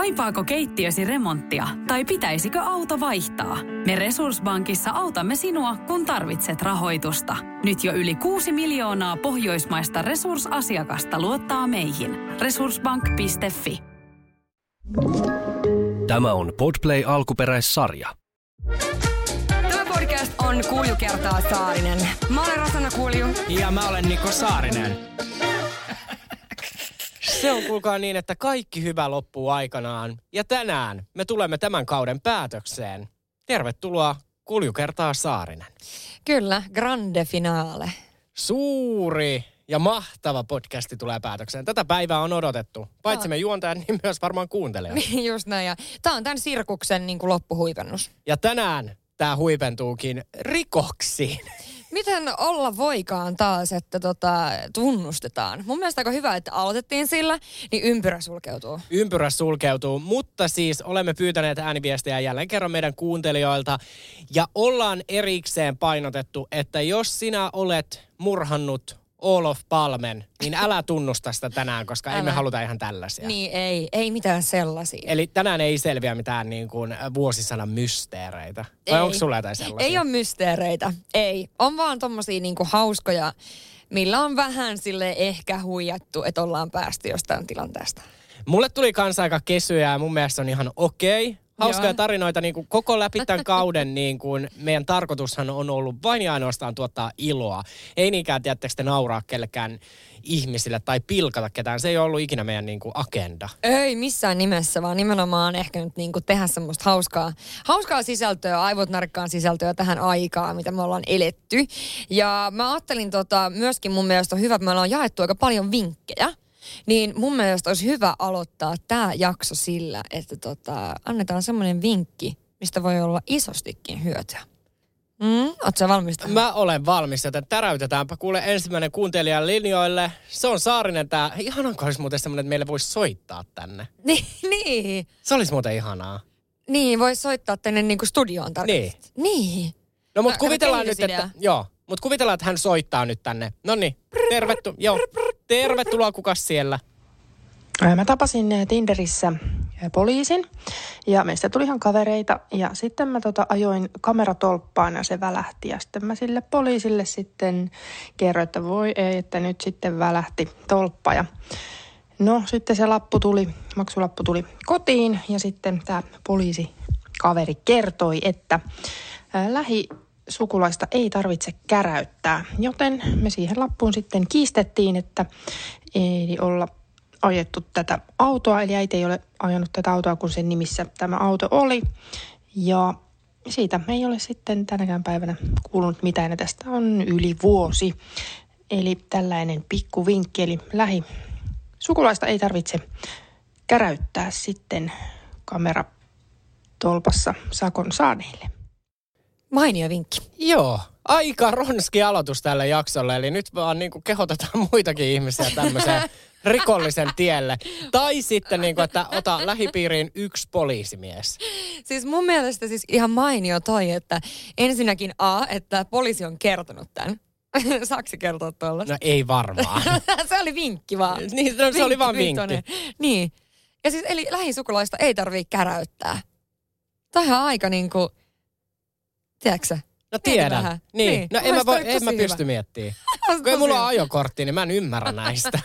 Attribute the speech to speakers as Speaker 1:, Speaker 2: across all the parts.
Speaker 1: Kaipaako keittiösi remonttia tai pitäisikö auto vaihtaa? Me Resurssbankissa autamme sinua, kun tarvitset rahoitusta. Nyt jo yli 6 miljoonaa pohjoismaista resursasiakasta luottaa meihin. Resurssbank.fi
Speaker 2: Tämä on Podplay alkuperäissarja.
Speaker 3: Tämä podcast on Kulju kertaa Saarinen. Mä olen Rosanna Kulju.
Speaker 4: Ja mä olen Niko Saarinen. Se on kuulkaa niin, että kaikki hyvä loppuu aikanaan. Ja tänään me tulemme tämän kauden päätökseen. Tervetuloa Kulju kertaa Saarinen.
Speaker 3: Kyllä, grande finale.
Speaker 4: Suuri ja mahtava podcasti tulee päätökseen. Tätä päivää on odotettu. Paitsi me juontajat, niin myös varmaan kuuntelijat.
Speaker 3: Niin just näin. Ja tää on tämän sirkuksen niin kuin loppuhuipennus.
Speaker 4: Ja tänään tämä huipentuukin rikoksiin.
Speaker 3: Miten olla voikaan taas, että tota, tunnustetaan? Mun mielestä aika hyvä, että aloitettiin sillä, niin ympyrä sulkeutuu.
Speaker 4: Ympyrä sulkeutuu, mutta siis olemme pyytäneet ääniviestejä jälleen kerran meidän kuuntelijoilta. Ja ollaan erikseen painotettu, että jos sinä olet murhannut Olof Palmen, niin älä tunnusta sitä tänään, koska älä. emme haluta ihan tällaisia.
Speaker 3: Niin ei, ei mitään sellaisia.
Speaker 4: Eli tänään ei selviä mitään niin kuin vuosisadan mysteereitä. Vai
Speaker 3: Ei.
Speaker 4: onko sulla jotain sellaisia?
Speaker 3: Ei ole mysteereitä, ei. On vaan tommosia niinku hauskoja, millä on vähän sille ehkä huijattu, että ollaan päästy jostain tilanteesta.
Speaker 4: Mulle tuli kanssa aika kesyjä ja mun mielestä on ihan okei. Hauskoja tarinoita niin kuin koko läpi tämän kauden. Niin kuin meidän tarkoitushan on ollut vain ja ainoastaan tuottaa iloa. Ei niinkään, tiedättekö te nauraa kellekään ihmisille tai pilkata ketään. Se ei ole ollut ikinä meidän niin kuin agenda.
Speaker 3: Ei missään nimessä, vaan nimenomaan ehkä nyt niinku tehdä semmoista hauskaa, hauskaa sisältöä, aivot narkkaan sisältöä tähän aikaan, mitä me ollaan eletty. Ja mä ajattelin tota, myöskin mun mielestä on hyvä, että me ollaan jaettu aika paljon vinkkejä. Niin mun mielestä olisi hyvä aloittaa tämä jakso sillä, että tota, annetaan semmoinen vinkki, mistä voi olla isostikin hyötyä. Mm, Oletko valmis?
Speaker 4: Mä olen valmis, joten täräytetäänpä kuule ensimmäinen kuuntelija linjoille. Se on Saarinen tää. Ihananko olisi muuten semmoinen, että meille voisi soittaa tänne.
Speaker 3: Niin, niin.
Speaker 4: Se olisi muuten ihanaa.
Speaker 3: Niin, voisi soittaa tänne niinku studioon tarkoitat. Niin.
Speaker 4: No mut kuvitellaan nyt, että... Joo, mut kuvitellaan, että hän soittaa nyt tänne. No niin, tervetu, tervetuloa kukas siellä.
Speaker 5: Mä tapasin Tinderissä poliisin ja meistä tuli ihan kavereita ja sitten mä tota ajoin kameratolppaan ja se välähti ja sitten mä sille poliisille sitten kerroin, että voi ei, että nyt sitten välähti tolppa ja no sitten se lappu tuli, maksulappu tuli kotiin ja sitten tämä poliisikaveri kertoi, että lähi sukulaista ei tarvitse käräyttää, joten me siihen lappuun sitten kiistettiin, että ei olla ajettu tätä autoa, eli äiti ei ole ajanut tätä autoa, kun sen nimissä tämä auto oli. Ja siitä ei ole sitten tänäkään päivänä kuulunut mitään, ja tästä on yli vuosi. Eli tällainen pikku vinkki, eli lähi sukulaista ei tarvitse käräyttää sitten kameratolpassa sakon saaneille.
Speaker 3: Mainio vinkki.
Speaker 4: Joo, aika ronski aloitus tälle jaksolle, eli nyt vaan niinku kehotetaan muitakin ihmisiä tämmöiseen rikollisen tielle. Tai sitten, niinku, että ota lähipiiriin yksi poliisimies.
Speaker 3: Siis mun mielestä siis ihan mainio toi, että ensinnäkin A, että poliisi on kertonut tämän. Saksi kertoa tuolla?
Speaker 4: No ei varmaan.
Speaker 3: se oli vinkki vaan.
Speaker 4: Niin, no, se oli vaan
Speaker 3: vitonen.
Speaker 4: vinkki.
Speaker 3: Niin. Ja siis eli lähisukulaista ei tarvii käräyttää. Tämä on aika niinku, tiedätkö?
Speaker 4: No tiedän. Niin.
Speaker 3: Niin.
Speaker 4: No en mä, voi, en mä pysty miettimään. Kun ei mulla ole ajokortti, niin mä en ymmärrä näistä.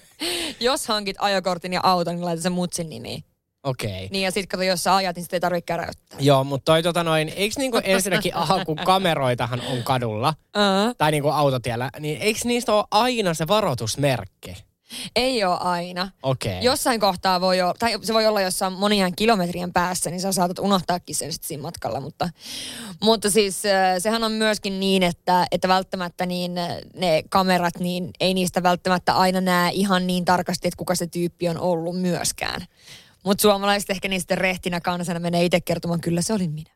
Speaker 3: Jos hankit ajokortin ja auton, niin laita se mutsin nimiin.
Speaker 4: Okei. Okay.
Speaker 3: Niin ja sit kato, jos sä ajat, niin sit ei tarvitse käräyttää.
Speaker 4: Joo, mutta toi tota noin, eikö niinku ensinnäkin, aha, kun kameroitahan on kadulla,
Speaker 3: Uh-huh.
Speaker 4: tai niinku autotiellä, niin eikö niistä ole aina se varoitusmerkki?
Speaker 3: Ei ole aina.
Speaker 4: Okei. Okay.
Speaker 3: Jossain kohtaa voi olla, tai se voi olla jossain monien kilometrien päässä, niin sä saatat unohtaakin sen sitten siinä matkalla. Mutta, mutta siis äh, sehän on myöskin niin, että, että välttämättä niin äh, ne kamerat, niin ei niistä välttämättä aina näe ihan niin tarkasti, että kuka se tyyppi on ollut myöskään. Mutta suomalaiset ehkä niistä rehtinä kansana menee itse kertomaan, kyllä se oli minä.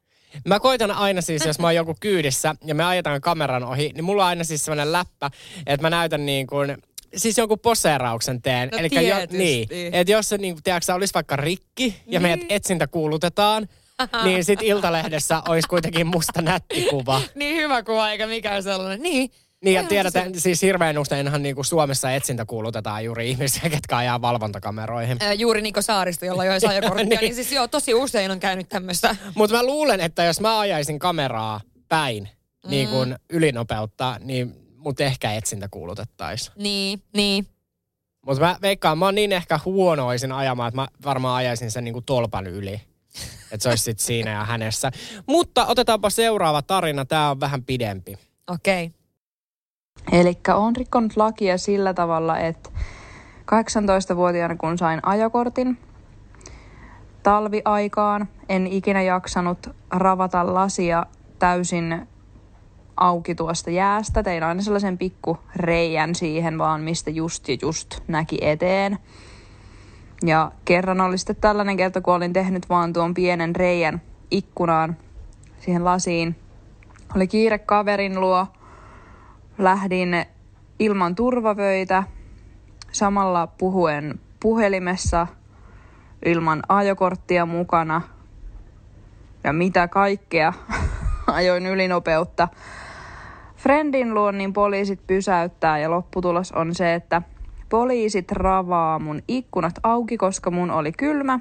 Speaker 4: Mä koitan aina siis, jos mä oon joku kyydissä ja me ajetaan kameran ohi, niin mulla on aina siis sellainen läppä, että mä näytän niin kuin, siis jonkun poseerauksen teen.
Speaker 3: No
Speaker 4: Elikkä
Speaker 3: tietysti.
Speaker 4: niin, että jos se niin, tiedätkö, olisi vaikka rikki ja
Speaker 3: Niin.
Speaker 4: meidät etsintä kuulutetaan, niin sit Iltalehdessä olisi kuitenkin musta nätti kuva.
Speaker 3: Niin hyvä kuva, eikä mikään sellainen. Niin,
Speaker 4: Niin ja tiedät,
Speaker 3: se-
Speaker 4: siis hirveän useinhan niin kuin Suomessa etsintä kuulutetaan juuri ihmisiä, ketkä ajaa valvontakameroihin.
Speaker 3: Ää, Juuri Niko Saaristo, jolla jo ajokorttia,
Speaker 4: Niin.
Speaker 3: niin siis joo, tosi usein on käynyt tämmöistä.
Speaker 4: Mutta mä luulen, että jos mä ajaisin kameraa päin niin
Speaker 3: Mm.
Speaker 4: kuin ylinopeutta, niin mut ehkä etsintä kuulutettaisiin.
Speaker 3: Niin, niin.
Speaker 4: Mutta mä veikkaan, mä oon niin ehkä huonoisin ajamaan, että mä varmaan ajaisin sen niin kuin tolpan yli. Että se olisi sitten siinä ja hänessä. Mutta otetaanpa seuraava tarina. Tämä on vähän pidempi.
Speaker 3: Okei.
Speaker 6: Eli on rikkonut lakia sillä tavalla, että 18-vuotiaana kun sain ajokortin talviaikaan, en ikinä jaksanut ravata lasia täysin auki tuosta jäästä. Tein aina sellaisen pikku reijän siihen vaan, mistä just ja just näki eteen. Ja kerran oli sitten tällainen kerta, kun olin tehnyt vaan tuon pienen reijän ikkunaan siihen lasiin. Oli kiire kaverin luo, lähdin ilman turvavöitä, samalla puhuen puhelimessa, ilman ajokorttia mukana ja mitä kaikkea. Ajoin ylinopeutta. Friendin luon niin poliisit pysäyttää ja lopputulos on se, että poliisit ravaa mun ikkunat auki, koska mun oli kylmä.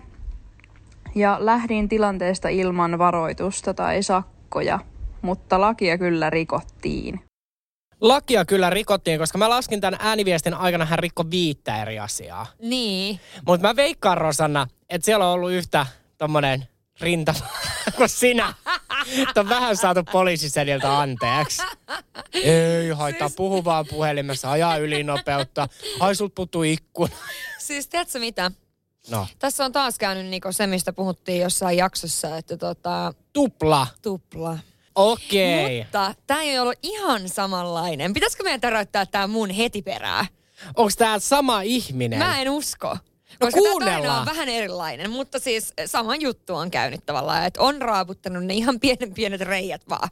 Speaker 6: Ja lähdin tilanteesta ilman varoitusta tai sakkoja, mutta lakia kyllä rikottiin.
Speaker 4: Lakia kyllä rikottiin, koska mä laskin tämän ääniviestin aikana hän rikko viittä eri asiaa.
Speaker 3: Niin.
Speaker 4: Mutta mä veikkaan, Rosanna, että siellä on ollut yhtä tommonen rintama kuin sinä. Että on vähän saatu poliisisediltä anteeksi. Ei haittaa, puhu vaan puhelimessa, ajaa ylinopeutta. Ai sulta puuttuu ikkuna.
Speaker 3: Siis tiedätkö mitä?
Speaker 4: No,
Speaker 3: Tässä on taas käynyt Niko se, mistä puhuttiin jossain jaksossa, että tota,
Speaker 4: tupla.
Speaker 3: tupla.
Speaker 4: Okei.
Speaker 3: Mutta tämä ei ollut ihan samanlainen. Pitäisikö meidän täräyttää tämä mun heti perää?
Speaker 4: Onko tää sama ihminen?
Speaker 3: Mä en usko.
Speaker 4: No
Speaker 3: Koska tämä
Speaker 4: kuunnellaan.
Speaker 3: on vähän erilainen, mutta siis sama juttu on käynyt tavallaan, että on raaputtanut ne ihan pienen pienet reijät vaan.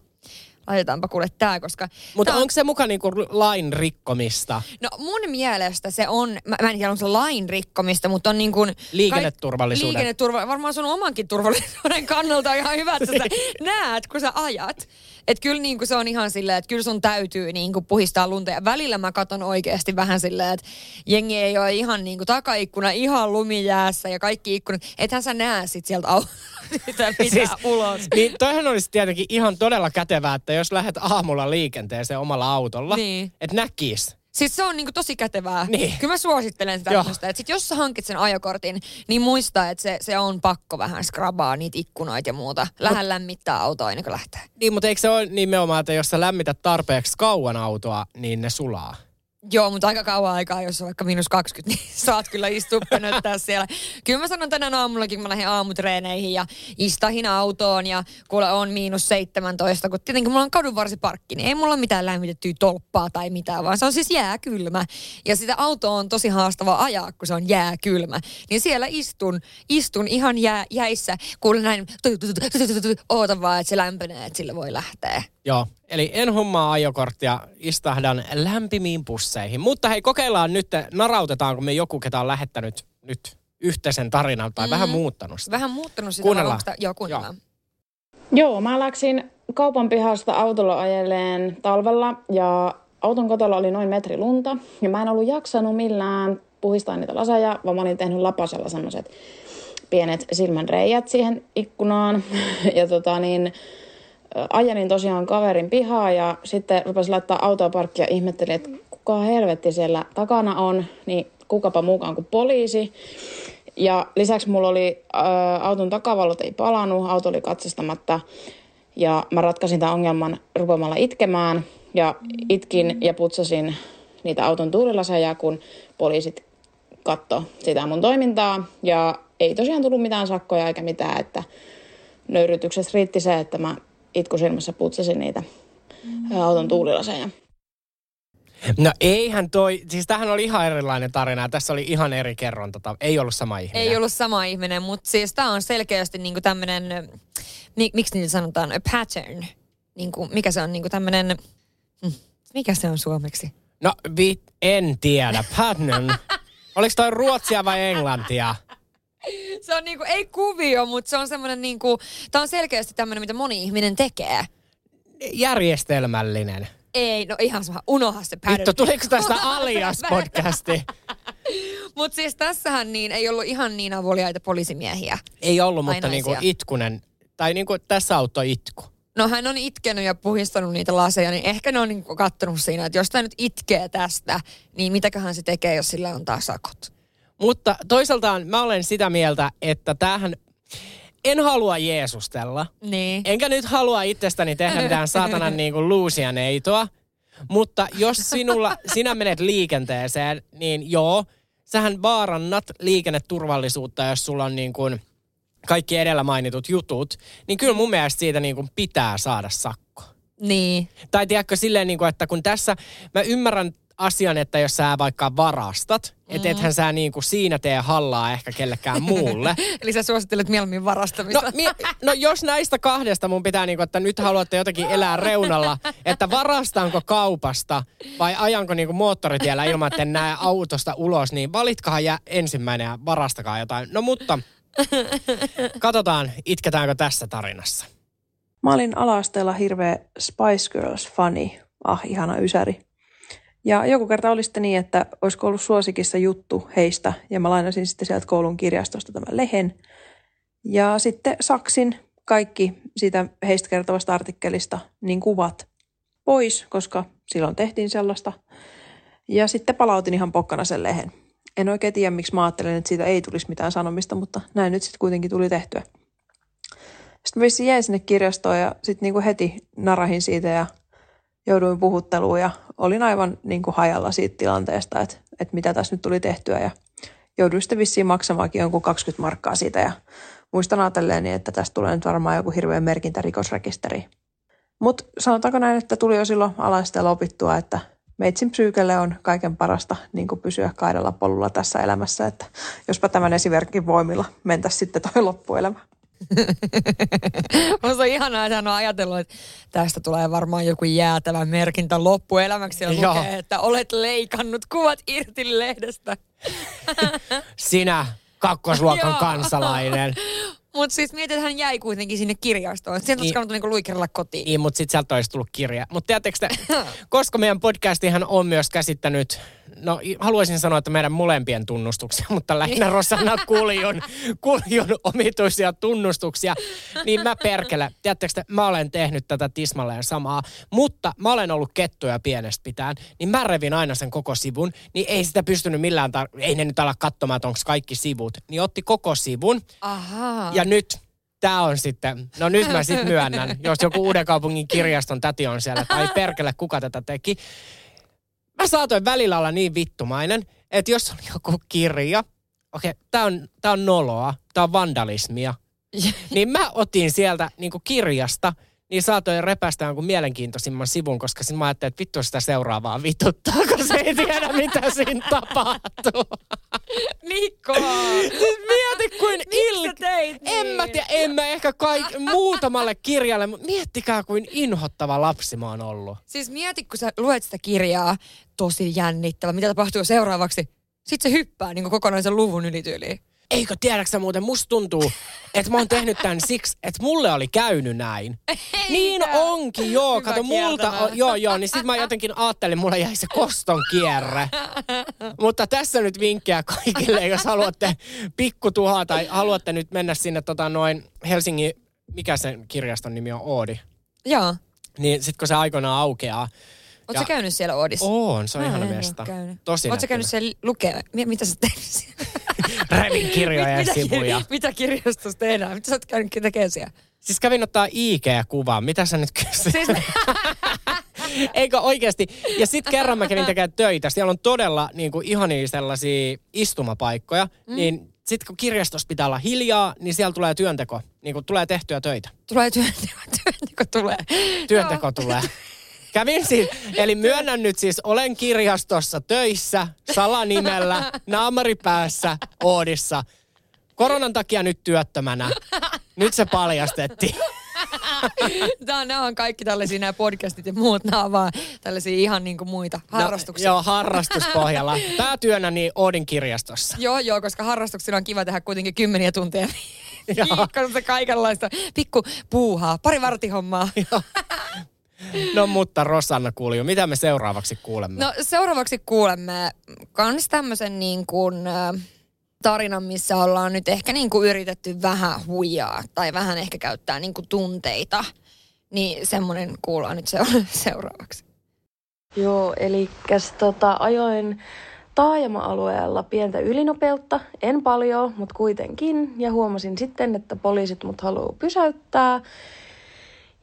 Speaker 3: Laitetaanpa kuule tää, koska...
Speaker 4: Mutta
Speaker 3: tää on-
Speaker 4: onko se muka niinku lain rikkomista?
Speaker 3: No mun mielestä se on, mä, mä en tiedä onko se lain rikkomista, mutta on niin kuin...
Speaker 4: Liikenneturvallisuuden.
Speaker 3: Liikenneturva, varmaan sun omankin turvallisuuden kannalta on ihan hyvä, että sä näet, kun sä ajat. Että kyllä niin kuin se on ihan silleen, että kyllä sun täytyy niin kuin puhistaa lunta. Ja välillä mä katon oikeasti vähän silleen, että jengi ei ole ihan niin kuin takaikkuna, ihan lumijäässä ja kaikki ikkunat. Ethän sä näe sit sieltä au- sitä
Speaker 4: Siis-
Speaker 3: ulos.
Speaker 4: Niin toihan olisi tietenkin ihan todella kätevää, että jos lähdet aamulla liikenteeseen omalla autolla,
Speaker 3: Niin.
Speaker 4: että näkis.
Speaker 3: Siis se on niinku tosi kätevää.
Speaker 4: Niin.
Speaker 3: Kyllä mä suosittelen sitä tämmöistä. Että sit jos sä hankit sen ajokortin, niin muista, että se, se on pakko vähän skrabaa niitä ikkunoita ja muuta. Lähden lämmittää autoa ennen kuin lähtee.
Speaker 4: Niin, mutta eikö se ole nimenomaan, että jos sä lämmität tarpeeksi kauan autoa, niin ne sulaa?
Speaker 3: Joo, mutta aika kauan aikaa, jos on vaikka miinus 20, niin saat kyllä istua pönöttää siellä. Kyllä mä sanon tänään aamullakin, kun mä lähden aamutreeneihin ja istahin autoon ja kuule on miinus 17, kun tietenkin mulla on kadunvarsiparkki, niin ei mulla mitään lämmitettyä tolppaa tai mitään, vaan se on siis jääkylmä. Ja sitä autoa on tosi haastava ajaa, kun se on jääkylmä. Niin siellä istun, istun ihan jää, jäissä, kuulen näin, ootan vaan, että se lämpenee, että sillä voi lähteä.
Speaker 4: Joo, eli en hommaa ajokorttia, istahdan lämpimiin pusseihin. Mutta hei, kokeillaan nyt, narautetaanko me joku, ketä on lähettänyt nyt yhteisen tarinan tai mm. vähän muuttanut sitä.
Speaker 3: Vähän muuttunut sitä.
Speaker 4: Kuunnellaan.
Speaker 3: sitä- Joo, kuunnellaan.
Speaker 6: Joo, mä läksin kaupan pihasta autolla ajeleen talvella ja auton kotolla oli noin metri lunta. Ja mä en ollut jaksanut millään puhistaa niitä laseja, vaan mä olin tehnyt lapasella semmoset pienet silmänreijät siihen ikkunaan. Ja tota niin, ajelin tosiaan kaverin pihaa ja sitten rupesin laittaa autoa parkkia ja ihmettelin, että kuka helvetti siellä takana on, niin kukapa muukaan kuin poliisi. Ja lisäksi mulla oli ä, auton takavalot ei palannut, auto oli katsastamatta. Ja mä ratkaisin tämän ongelman rupemalla itkemään. Ja itkin ja putsasin niitä auton tuulilaseja, kun poliisit katto sitä mun toimintaa. Ja ei tosiaan tullut mitään sakkoja eikä mitään, että nöyrytyksessä riitti se, että mä itkusilmässä putsasin niitä ä, auton tuulilaseja.
Speaker 4: No eihän toi, siis tähän oli ihan erilainen tarina ja tässä oli ihan eri kerronta. Ei ollut sama ihminen.
Speaker 3: Ei ollut sama ihminen, mutta siis tämä on selkeästi niinku tämmöinen, mi, miksi niitä sanotaan, a pattern. Niinku, mikä se on niinku tämmöinen, hm, mikä se on suomeksi?
Speaker 4: No vi, en tiedä. Pattern. Oliko toi ruotsia vai englantia?
Speaker 3: Se on niinku, ei kuvio, mutta se on semmoinen niinku, tämä on selkeästi tämmöinen, mitä moni ihminen tekee.
Speaker 4: Järjestelmällinen.
Speaker 3: Ei, no ihan sama. Unoha se pädy.
Speaker 4: Vittu, tuliko tästä alias-podcasti?
Speaker 3: Mutta siis tässähän niin ei ollut ihan niin avuliaita poliisimiehiä.
Speaker 4: Ei ollut, mutta niinku itkunen. Tai niinku tässä auttoi itku.
Speaker 3: No hän on itkenyt ja puhistanut niitä laseja, niin ehkä ne on niin kattonut siinä, että jos tämä nyt itkee tästä, niin mitäköhän se tekee, jos sillä on taas sakot.
Speaker 4: Mutta toisaaltaan mä olen sitä mieltä, että tämähän... En halua Jeesustella.
Speaker 3: Niin.
Speaker 4: Enkä nyt halua itsestäni tehdä mitään saatanan niin kuin luusia neitoa. Mutta jos sinulla, sinä menet liikenteeseen, niin joo, sähän vaarannat liikenneturvallisuutta, jos sulla on niin kuin kaikki edellä mainitut jutut. Niin kyllä mun mielestä siitä niin kuin pitää saada sakko.
Speaker 3: Niin.
Speaker 4: Tai tiedätkö silleen, niin kuin, että kun tässä, mä ymmärrän asian, että jos sä vaikka varastat, mm. että ethän sä niin kuin siinä tee hallaa ehkä kellekään muulle.
Speaker 3: Eli sä suosittelet mieluummin varastamista.
Speaker 4: No, mie, no jos näistä kahdesta mun pitää niinku, että nyt haluatte jotenkin elää reunalla, että varastanko kaupasta vai ajanko niinku moottoritiellä ilman, että en näe autosta ulos, niin valitkahan jä ensimmäinen ja varastakaa jotain. No mutta katsotaan, itketäänkö tässä tarinassa.
Speaker 7: Mä olin ala-asteella hirveä Spice Girls-fani. Ah, ihana ysäri. Ja joku kerta oli sitten niin, että olisiko ollut suosikissa juttu heistä, ja mä lainasin sitten sieltä koulun kirjastosta tämän lehen. Ja sitten saksin kaikki siitä heistä kertovasta artikkelista, niin kuvat pois, koska silloin tehtiin sellaista. Ja sitten palautin ihan pokkana sen lehen. En oikein tiedä, miksi mä ajattelin, että siitä ei tulisi mitään sanomista, mutta näin nyt sitten kuitenkin tuli tehtyä. Sitten vissiin jäin sinne kirjastoon ja sitten niinku heti narahin siitä ja jouduin puhutteluun ja olin aivan niinku hajalla siitä tilanteesta, että, että mitä tässä nyt tuli tehtyä ja jouduin sitten vissiin maksamaankin jonkun 20 markkaa siitä ja muistan ajatelleeni, että tästä tulee nyt varmaan joku hirveä merkintä rikosrekisteriin. Mutta sanotaanko näin, että tuli jo silloin alaisteella opittua, että meitsin psyykelle on kaiken parasta niin kuin pysyä kaidella polulla tässä elämässä, että jospa tämän esimerkin voimilla mentäisi sitten toi loppuelämä.
Speaker 3: Musta on ihanaa, että hän on ajatellut, että tästä tulee varmaan joku jäätävä merkintä loppuelämäksi ja
Speaker 4: Joo.
Speaker 3: lukee, että olet leikannut kuvat irti lehdestä.
Speaker 4: Sinä, kakkosluokan kansalainen.
Speaker 3: Mutta siis mietit, että hän jäi kuitenkin sinne kirjastoon. Sieltä olisi
Speaker 4: Niin.
Speaker 3: kannattanut niinku luikerella kotiin.
Speaker 4: Niin, mutta sitten sieltä olisi tullut kirja. Mutta tiedättekö koska meidän podcastihan on myös käsittänyt, no haluaisin sanoa, että meidän molempien tunnustuksia, mutta lähinnä Rosanna Kuljun, Kuljun omituisia tunnustuksia, niin mä perkele, tiedättekö te, mä olen tehnyt tätä tismalleen samaa, mutta mä olen ollut kettuja pienestä pitäen, niin mä revin aina sen koko sivun, niin ei sitä pystynyt millään, tar- ei ne nyt ala katsomaan, että onko kaikki sivut, niin otti koko sivun,
Speaker 3: Ahaa.
Speaker 4: ja nyt tämä on sitten, no nyt mä sitten myönnän, jos joku Uuden kaupungin kirjaston täti on siellä, tai perkele, kuka tätä teki. Mä saatoin välillä olla niin vittumainen, että jos on joku kirja, okei, okay, tää on, tää on noloa, tää on vandalismia, niin mä otin sieltä niin kirjasta, niin saatoin repästä jonkun mielenkiintoisimman sivun, koska sitten mä ajattelin, että vittu sitä seuraavaa vituttaa, kun se ei tiedä, mitä siinä tapahtuu.
Speaker 3: Mikko!
Speaker 4: Siis mieti kuin il...
Speaker 3: teit
Speaker 4: En mä
Speaker 3: niin?
Speaker 4: tiedä, en mä ehkä kaik... muutamalle kirjalle, mutta miettikää kuin inhottava lapsi mä oon ollut.
Speaker 3: Siis mieti, kun sä luet sitä kirjaa, tosi jännittävä, mitä tapahtuu seuraavaksi. Sitten se hyppää niin kokonaisen luvun ylityyliin.
Speaker 4: Eikö tiedäksä muuten, musta tuntuu, että mä oon tehnyt tämän siksi, että mulle oli käynyt näin. Niin onkin, joo.
Speaker 3: Hyvä
Speaker 4: Kato, multa, on, joo, joo, niin sit mä jotenkin ajattelin, mulla jäi se koston kierre. Mutta tässä nyt vinkkejä kaikille, jos haluatte pikkutuhaa tai haluatte nyt mennä sinne tota noin Helsingin, mikä sen kirjaston nimi on, Oodi.
Speaker 3: Joo.
Speaker 4: Niin sit kun se aikoinaan aukeaa,
Speaker 3: Oletko käynyt siellä Oodissa?
Speaker 4: on, se on
Speaker 3: Mä
Speaker 4: ihana
Speaker 3: en oo
Speaker 4: mesta.
Speaker 3: käynyt.
Speaker 4: Tosi
Speaker 3: Oletko käynyt siellä lukea? Mi- mitä sä teet siellä?
Speaker 4: Revin kirjoja ja
Speaker 3: mitä,
Speaker 4: sivuja.
Speaker 3: mitä kirjastossa tehdään? Mitä sä oot käynyt tekemään siellä?
Speaker 4: Siis kävin ottaa IG-kuvaa. Mitä sä nyt kysyt?
Speaker 3: Siis,
Speaker 4: Eikö oikeasti? Ja sitten kerran mä kävin tekemään töitä. Siellä on todella niin kuin, ihania sellaisia istumapaikkoja. Mm. Niin sitten kun kirjastossa pitää olla hiljaa, niin siellä tulee työnteko. Niin kuin tulee tehtyä töitä.
Speaker 3: tulee työnteko, työnteko tulee.
Speaker 4: Työnteko tulee. Kävin siis, eli myönnän nyt siis, olen kirjastossa töissä, salanimellä, naamari päässä, Oodissa. Koronan takia nyt työttömänä. Nyt se paljastettiin.
Speaker 3: On, nämä on kaikki tällaisia nämä podcastit ja muut, nämä on vaan tällaisia ihan niin kuin muita harrastuksia.
Speaker 4: No, joo, harrastuspohjalla. Päätyönä niin Oodin kirjastossa.
Speaker 3: Joo, joo, koska harrastuksilla on kiva tehdä kuitenkin kymmeniä tunteja viikossa kaikenlaista pikku puuhaa, pari vartihommaa.
Speaker 4: No mutta Rosanna kuuli mitä me seuraavaksi kuulemme?
Speaker 3: No seuraavaksi kuulemme kans tämmöisen niin kuin, äh, tarinan, missä ollaan nyt ehkä niin kuin yritetty vähän huijaa tai vähän ehkä käyttää niin kuin tunteita. Niin semmoinen kuullaan nyt seuraavaksi.
Speaker 8: Joo, eli tota, ajoin taajama-alueella pientä ylinopeutta, en paljon, mutta kuitenkin, ja huomasin sitten, että poliisit mut haluaa pysäyttää.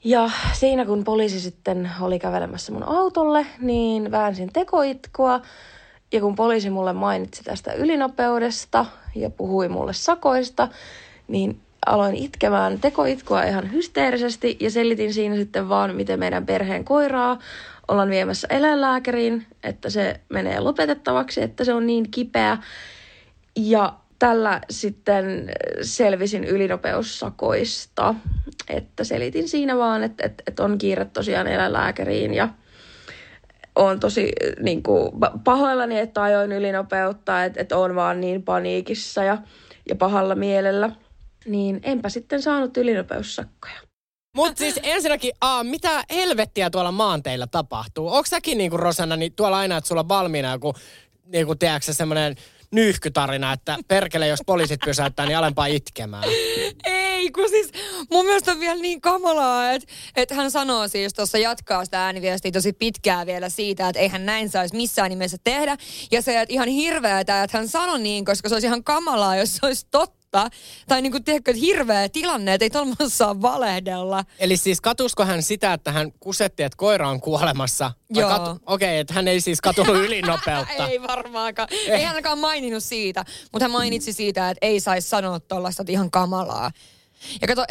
Speaker 8: Ja siinä kun poliisi sitten oli kävelemässä mun autolle, niin väänsin tekoitkua. Ja kun poliisi mulle mainitsi tästä ylinopeudesta ja puhui mulle sakoista, niin aloin itkemään tekoitkua ihan hysteerisesti ja selitin siinä sitten vaan, miten meidän perheen koiraa ollaan viemässä eläinlääkäriin, että se menee lopetettavaksi, että se on niin kipeä. Ja tällä sitten selvisin ylinopeussakoista, että selitin siinä vaan, että, että, että on kiire tosiaan eläinlääkäriin ja on tosi niin kuin, pahoillani, että ajoin ylinopeutta, että, että on vaan niin paniikissa ja, ja pahalla mielellä. Niin enpä sitten saanut ylinopeussakkoja.
Speaker 4: Mutta siis ensinnäkin, aa, mitä helvettiä tuolla maanteilla tapahtuu? Onko säkin niinku Rosanna, niin tuolla aina, että sulla on valmiina joku, niinku tiedätkö semmoinen nyyhkytarina, että perkele, jos poliisit pysäyttää, niin alempaa itkemään.
Speaker 3: Ei, kun siis mun mielestä on vielä niin kamalaa, että, että hän sanoo siis tuossa jatkaa sitä ääniviestiä tosi pitkää vielä siitä, että eihän näin saisi missään nimessä tehdä. Ja se, että ihan hirveätä, että hän sanoi niin, koska se olisi ihan kamalaa, jos se olisi totta totta. Tai niin kuin, tiedätkö, että hirveä tilanne, että ei tuolla saa valehdella.
Speaker 4: Eli siis katusko hän sitä, että hän kusetti, että koira on kuolemassa?
Speaker 3: Joo.
Speaker 4: Katu... Okei, okay, että hän ei siis katunut ylinopeutta.
Speaker 3: ei varmaankaan. Ei. ei ainakaan maininnut siitä, mutta hän mainitsi siitä, että ei saisi sanoa tuollaista ihan kamalaa. Ja kato,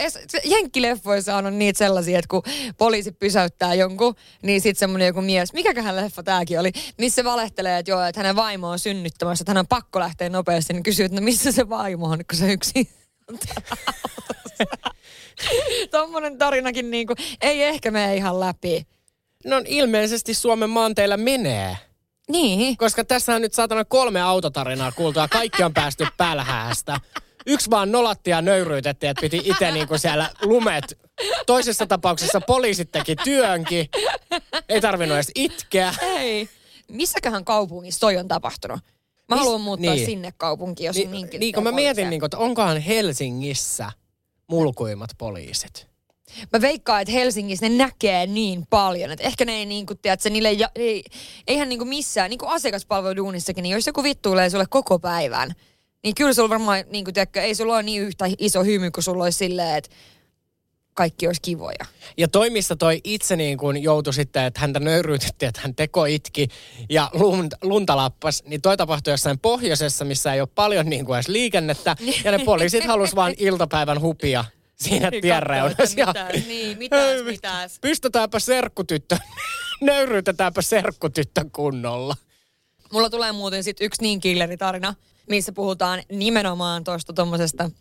Speaker 3: jenkkileffoissa on niitä sellaisia, että kun poliisi pysäyttää jonkun, niin sitten semmoinen joku mies, mikäköhän leffa tääkin oli, missä valehtelee, että joo, että hänen vaimo on synnyttämässä, että hän on pakko lähteä nopeasti, niin kysyy, että no missä se vaimo on, kun se yksi Tuommoinen tarinakin niin kuin, ei ehkä mene ihan läpi.
Speaker 4: No ilmeisesti Suomen maanteilla menee.
Speaker 3: Niin.
Speaker 4: Koska tässä on nyt saatana kolme autotarinaa kuultu ja kaikki on päästy pälhäästä. Yksi vaan nolatti ja nöyryytettiin, että piti itse niinku siellä lumet. Toisessa tapauksessa poliisit teki työnkin. Ei tarvinnut edes itkeä.
Speaker 3: Ei. Missäköhän kaupungissa toi on tapahtunut? Mä Mis, haluan muuttaa niin. sinne kaupunkiin, jos Ni, niinkin.
Speaker 4: Niin, kun mä mietin, niin kun, että onkohan Helsingissä mulkuimmat poliisit?
Speaker 3: Mä veikkaan, että Helsingissä ne näkee niin paljon, että ehkä ne ei niin kuin, tiedät, niille, ja, ei, eihän niin kuin missään, niin kuin asiakaspalveluduunissakin, niin jos joku vittuilee sulle koko päivän, niin kyllä sulla varmaan, niin kuin tiedätkö, ei sulla ole niin yhtä iso hymy kuin sulla olisi silleen, että kaikki olisi kivoja.
Speaker 4: Ja toimissa toi itse niin kuin joutui sitten, että häntä nöyryytettiin, että hän teko itki ja lunta, lunta lappas, niin toi tapahtui jossain pohjoisessa, missä ei ole paljon niin kuin edes liikennettä, ja ne poliisit halus vaan iltapäivän hupia siinä niin, tienreunassa.
Speaker 3: Mitäs, niin, mitäs, mitäs.
Speaker 4: Pystytäänpä serkkutyttö, nöyryytetäänpä serkkutyttö kunnolla.
Speaker 3: Mulla tulee muuten sitten yksi niin killeritarina, missä puhutaan nimenomaan tuosta tuommoisesta,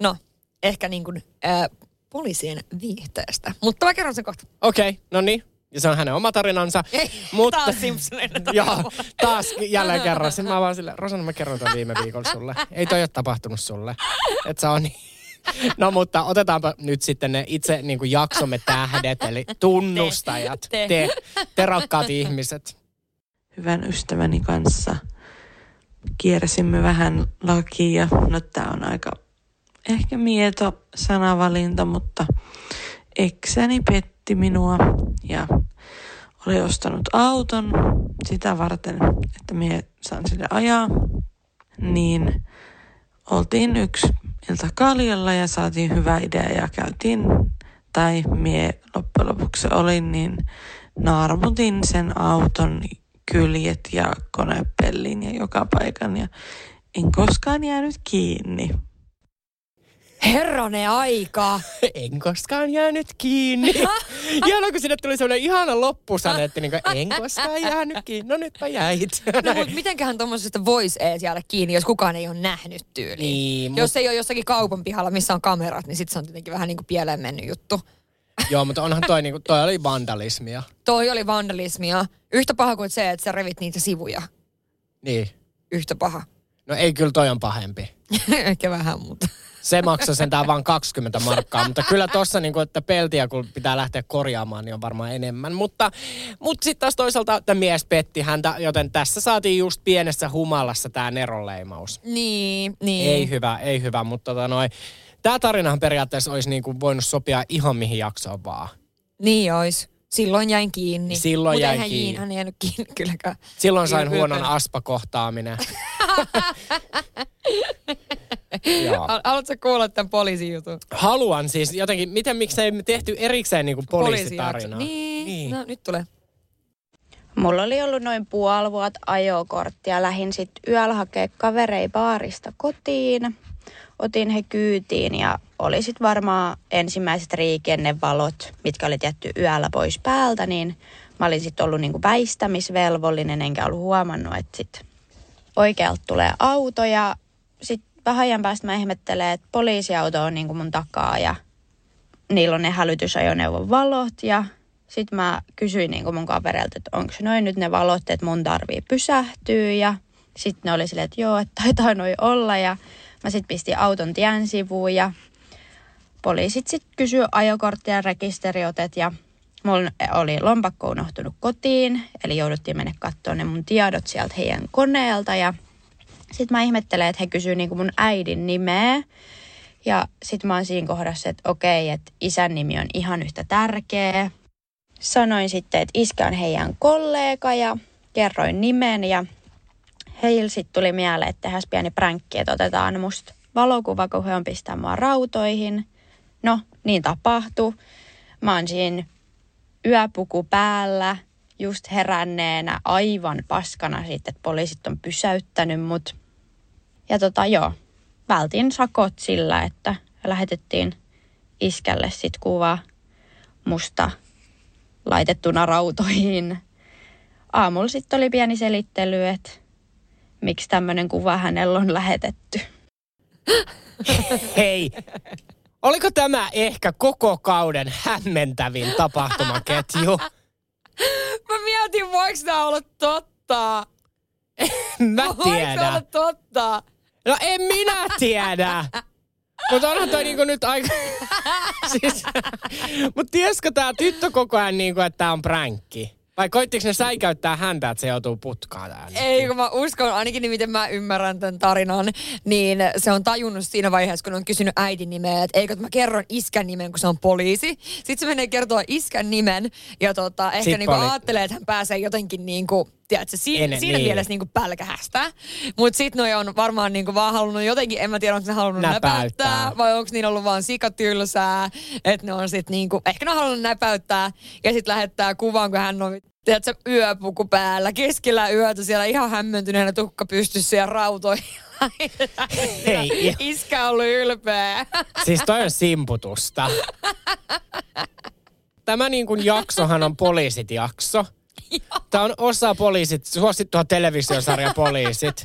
Speaker 3: no ehkä niin kuin äh, poliisien viihteestä. Mutta mä kerron sen kohta.
Speaker 4: Okei, okay, no niin. Ja se on hänen oma tarinansa.
Speaker 3: Ei, mutta, taas Simpsoneiden
Speaker 4: Joo, taas jälleen kerran. Sitten mä vaan sille, Rosanna mä kerroin tämän viime viikolla sulle. Ei toi ole tapahtunut sulle. Että se on niin. No mutta otetaanpa nyt sitten ne itse niin kuin jaksomme tähdet, eli tunnustajat. Te, te. te, te rakkaat ihmiset.
Speaker 9: Hyvän ystäväni kanssa kiersimme vähän lakia. No tää on aika ehkä mieto sanavalinta, mutta ekseni petti minua ja oli ostanut auton sitä varten, että mie saan sille ajaa. Niin oltiin yksi ilta kaljalla ja saatiin hyvä idea ja käytiin, tai mie loppujen lopuksi olin, niin naarmutin sen auton kyljet ja konepellin ja joka paikan ja en koskaan jäänyt kiinni.
Speaker 3: Herrane aika!
Speaker 4: En koskaan jäänyt kiinni. Ihan kun sinne tuli sellainen ihana loppusane, että niin kuin, en koskaan jäänyt kiinni. No nytpä jäit.
Speaker 3: No mutta mitenköhän tuommoisesta voisi edes jäädä kiinni, jos kukaan ei ole nähnyt tyyliin. Niin, jos mut... ei ole jossakin kaupan pihalla, missä on kamerat, niin sitten se on tietenkin vähän niin kuin pieleen mennyt juttu.
Speaker 4: Joo, mutta onhan toi, niinku, toi oli vandalismia.
Speaker 3: Toi oli vandalismia. Yhtä paha kuin se, että sä revit niitä sivuja.
Speaker 4: Niin.
Speaker 3: Yhtä paha.
Speaker 4: No ei, kyllä toi on pahempi.
Speaker 3: Ehkä vähän, mutta...
Speaker 4: Se maksoi sentään vain 20 markkaa, mutta kyllä tuossa niin että peltiä kun pitää lähteä korjaamaan, niin on varmaan enemmän. Mutta, mutta sitten taas toisaalta tämä mies petti häntä, joten tässä saatiin just pienessä humalassa tämä neronleimaus.
Speaker 3: Niin, niin.
Speaker 4: Ei hyvä, ei hyvä, mutta tota noin. Tämä tarinahan periaatteessa olisi niin kuin voinut sopia ihan mihin jaksoon vaan.
Speaker 3: Niin ois. Silloin jäin kiinni.
Speaker 4: Silloin
Speaker 3: Mut
Speaker 4: jäi
Speaker 3: eihän
Speaker 4: kiinni.
Speaker 3: Jiin, hän ei jäänyt kiinni kylläkään.
Speaker 4: Silloin sain
Speaker 3: Ylpeänä.
Speaker 4: huonon aspakohtaaminen.
Speaker 3: Haluatko kuulla tämän poliisin jutun?
Speaker 4: Haluan siis jotenkin, miten miksei me tehty erikseen niin kuin poliisitarinaa?
Speaker 3: Niin. niin. No nyt tulee.
Speaker 10: Mulla oli ollut noin puoli vuotta ajokorttia. Lähin sitten yöllä hakea kaverei baarista kotiin. Otin he kyytiin ja oli sitten varmaan ensimmäiset liikennevalot, mitkä oli tietty yöllä pois päältä, niin mä olin sitten ollut niinku väistämisvelvollinen, enkä ollut huomannut, että sit oikealta tulee auto ja sitten vähän ajan päästä mä ihmettelen, että poliisiauto on niinku mun takaa ja niillä on ne hälytysajoneuvon valot ja sitten mä kysyin niinku mun kavereilta, että onko noin nyt ne valot, että mun tarvii pysähtyä ja sitten ne oli silleen, että joo, että taitaa noin olla ja mä sitten pistin auton tien sivuun ja poliisit sitten kysyi ajokorttia ja rekisteriotet ja mulla oli lompakko unohtunut kotiin, eli jouduttiin mennä katsoa ne mun tiedot sieltä heidän koneelta ja sitten mä ihmettelen, että he kysyy niinku mun äidin nimeä. Ja sitten mä oon siinä kohdassa, että okei, että isän nimi on ihan yhtä tärkeä. Sanoin sitten, että iskä on heidän kollega ja kerroin nimen ja heillä sitten tuli mieleen, että tehdään pieni pränkki, että otetaan musta valokuva, kun he on pistää mua rautoihin. No, niin tapahtui. Mä oon siinä yöpuku päällä, just heränneenä, aivan paskana siitä, että poliisit on pysäyttänyt mut. Ja tota joo, vältin sakot sillä, että lähetettiin iskälle sit kuva musta laitettuna rautoihin. Aamulla sitten oli pieni selittely, että miksi tämmöinen kuva hänellä on lähetetty.
Speaker 4: Hei, oliko tämä ehkä koko kauden hämmentävin tapahtumaketju?
Speaker 3: Mä mietin, voiko tää olla totta?
Speaker 4: Mä
Speaker 3: Voiko tää olla totta?
Speaker 4: No en minä tiedä. Mutta onhan toi niinku nyt aika... siis, Mutta tiesikö tää tyttö koko ajan niinku, että tää on pränkki? Vai koittiko ne säikäyttää häntä, että se joutuu putkaan täällä?
Speaker 3: Ei, kun mä uskon, ainakin niin miten mä ymmärrän tämän tarinan, niin se on tajunnut siinä vaiheessa, kun on kysynyt äidin nimeä, että eikö mä kerron iskän nimen, kun se on poliisi. Sitten se menee kertoa iskän nimen ja tota, ehkä
Speaker 4: Sit
Speaker 3: niinku
Speaker 4: poli-
Speaker 3: ajattelee, että hän pääsee jotenkin niinku, tiedätkö, siinä,
Speaker 4: Ennen-
Speaker 3: siinä
Speaker 4: niin.
Speaker 3: mielessä niinku pälkähästä. Mutta sitten noi on varmaan niinku vaan halunnut jotenkin, en mä tiedä, onko ne halunnut
Speaker 4: Näpäyttää.
Speaker 3: näpäyttää, vai onko niin ollut vaan sikatylsää, että ne on sitten niinku, ehkä ne on halunnut näpäyttää ja sitten lähettää kuvan, kun hän on tiedätkö, yöpuku päällä, keskellä yötä siellä ihan hämmentyneenä tukka pystyssä ja rautoilla.
Speaker 4: Hei,
Speaker 3: Iskä oli ylpeä.
Speaker 4: Siis toi on simputusta. Tämä niin kuin jaksohan on poliisit jakso. Tämä on osa poliisit, suosittua televisiosarja poliisit.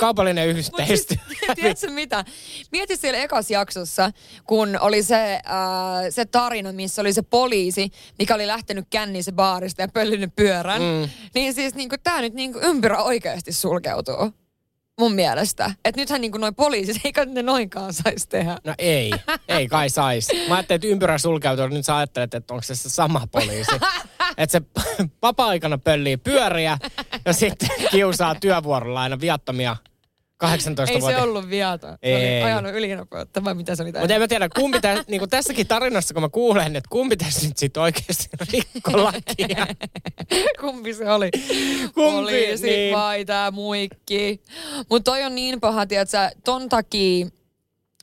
Speaker 4: Kaupallinen yhteistyö.
Speaker 3: Tiedätkö mitä? Mieti siellä ekas jaksossa, kun oli se, äh, se tarina, missä oli se poliisi, mikä oli lähtenyt känniin se baarista ja pöllinyt pyörän. Mm. Niin siis niin tämä nyt niin ympyrä oikeasti sulkeutuu. Mun mielestä. Että nythän niin noin poliisit, eikä ne noinkaan saisi tehdä.
Speaker 4: No ei, ei kai sais. Mä ajattelin, että ympyrä sulkeutuu, nyt sä ajattelet, että onko se sama poliisi. Että se vapaa-aikana pöllii pyöriä ja sitten kiusaa työvuorolla aina viattomia 18
Speaker 3: Ei se ollut viaton. Se
Speaker 4: Ei.
Speaker 3: oli ajanut ylinopeutta vai mitä se oli
Speaker 4: Mutta en mä tiedä, kumpi tä, niin tässäkin tarinassa, kun mä kuulen, että kumpi tässä nyt sitten oikeasti rikko lakia.
Speaker 3: Kumpi se oli?
Speaker 4: Kumpi,
Speaker 3: Poliisi
Speaker 4: niin.
Speaker 3: vai tää muikki. Mutta toi on niin paha, tiedätkö, ton takia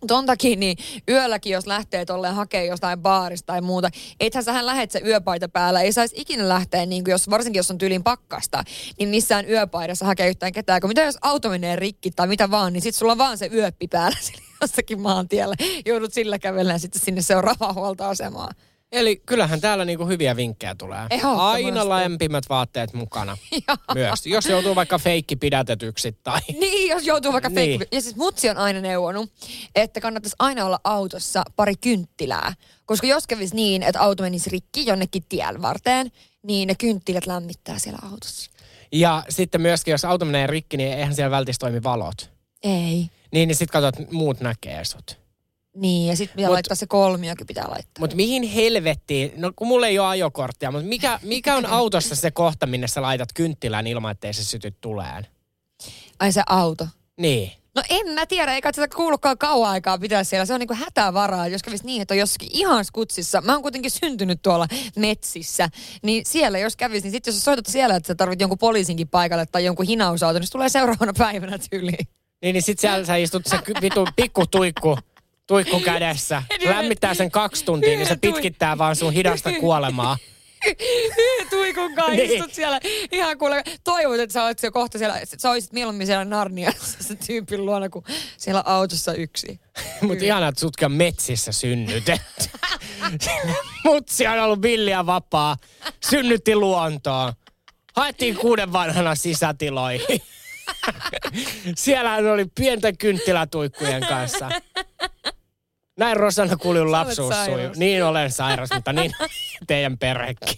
Speaker 3: Ton takia niin yölläkin, jos lähtee tolleen hakee jostain baarista tai muuta, ethän sähän lähet se yöpaita päällä. Ei saisi ikinä lähteä, niin kuin jos, varsinkin jos on tyylin pakkasta, niin missään yöpaidassa hakee yhtään ketään. Kun mitä jos auto menee rikki tai mitä vaan, niin sit sulla on vaan se yöppi päällä jossakin maantiellä. Joudut sillä kävellä sitten sinne seuraavaan huoltoasemaan.
Speaker 4: Eli kyllähän täällä niinku hyviä vinkkejä tulee. Aina lämpimät vaatteet mukana myös. Jos joutuu vaikka feikki pidätetyksi tai...
Speaker 3: Niin, jos joutuu vaikka
Speaker 4: Niin.
Speaker 3: niin. Ja siis mutsi on aina neuvonut, että kannattaisi aina olla autossa pari kynttilää. Koska jos kävisi niin, että auto menisi rikki jonnekin tien varteen, niin ne kynttilät lämmittää siellä autossa.
Speaker 4: Ja sitten myöskin, jos auto menee rikki, niin eihän siellä välttämättä toimi valot.
Speaker 3: Ei.
Speaker 4: Niin, niin sitten katsot, että muut näkee sut.
Speaker 3: Niin, ja sitten pitää
Speaker 4: Mut-
Speaker 3: laittaa se kolmiokin pitää laittaa.
Speaker 4: Mutta mihin helvettiin, no kun mulla ei ole ajokorttia, mutta mikä, mikä on autossa se kohta, minne sä laitat kynttilän ilman, ettei se syty tuleen?
Speaker 3: Ai se auto.
Speaker 4: Niin.
Speaker 3: No en mä tiedä, eikä sitä kuulukaan kauan aikaa pitää siellä. Se on niinku hätävaraa, jos kävisi niin, että on jossakin ihan skutsissa. Mä oon kuitenkin syntynyt tuolla metsissä. Niin siellä jos kävisi, niin sitten jos soitat siellä, että sä tarvit jonkun poliisinkin paikalle tai jonkun hinausauton, niin se tulee seuraavana päivänä tyyliin.
Speaker 4: Niin, niin sit siellä sä istut se ky- vitu pikku tuikku, kädessä. Lämmittää sen kaksi tuntia, niin se pitkittää vaan sun hidasta kuolemaa.
Speaker 3: Tuikun kanssa
Speaker 4: Niin.
Speaker 3: istut siellä ihan kuule. Toivot, että sä olet siellä kohta siellä, sä olisit mieluummin siellä Narniassa se tyypin luona kuin siellä autossa yksi.
Speaker 4: Mutta ihanaa, että sutkin metsissä synnytetty. Mutsi on ollut villiä vapaa. Synnytti luontoon. Haettiin kuuden vanhana sisätiloihin. Siellähän oli pienten kynttilätuikkujen kanssa. Näin Rosanna Kuljun lapsuus sujuu. Niin olen sairas, mutta niin teidän perhekin.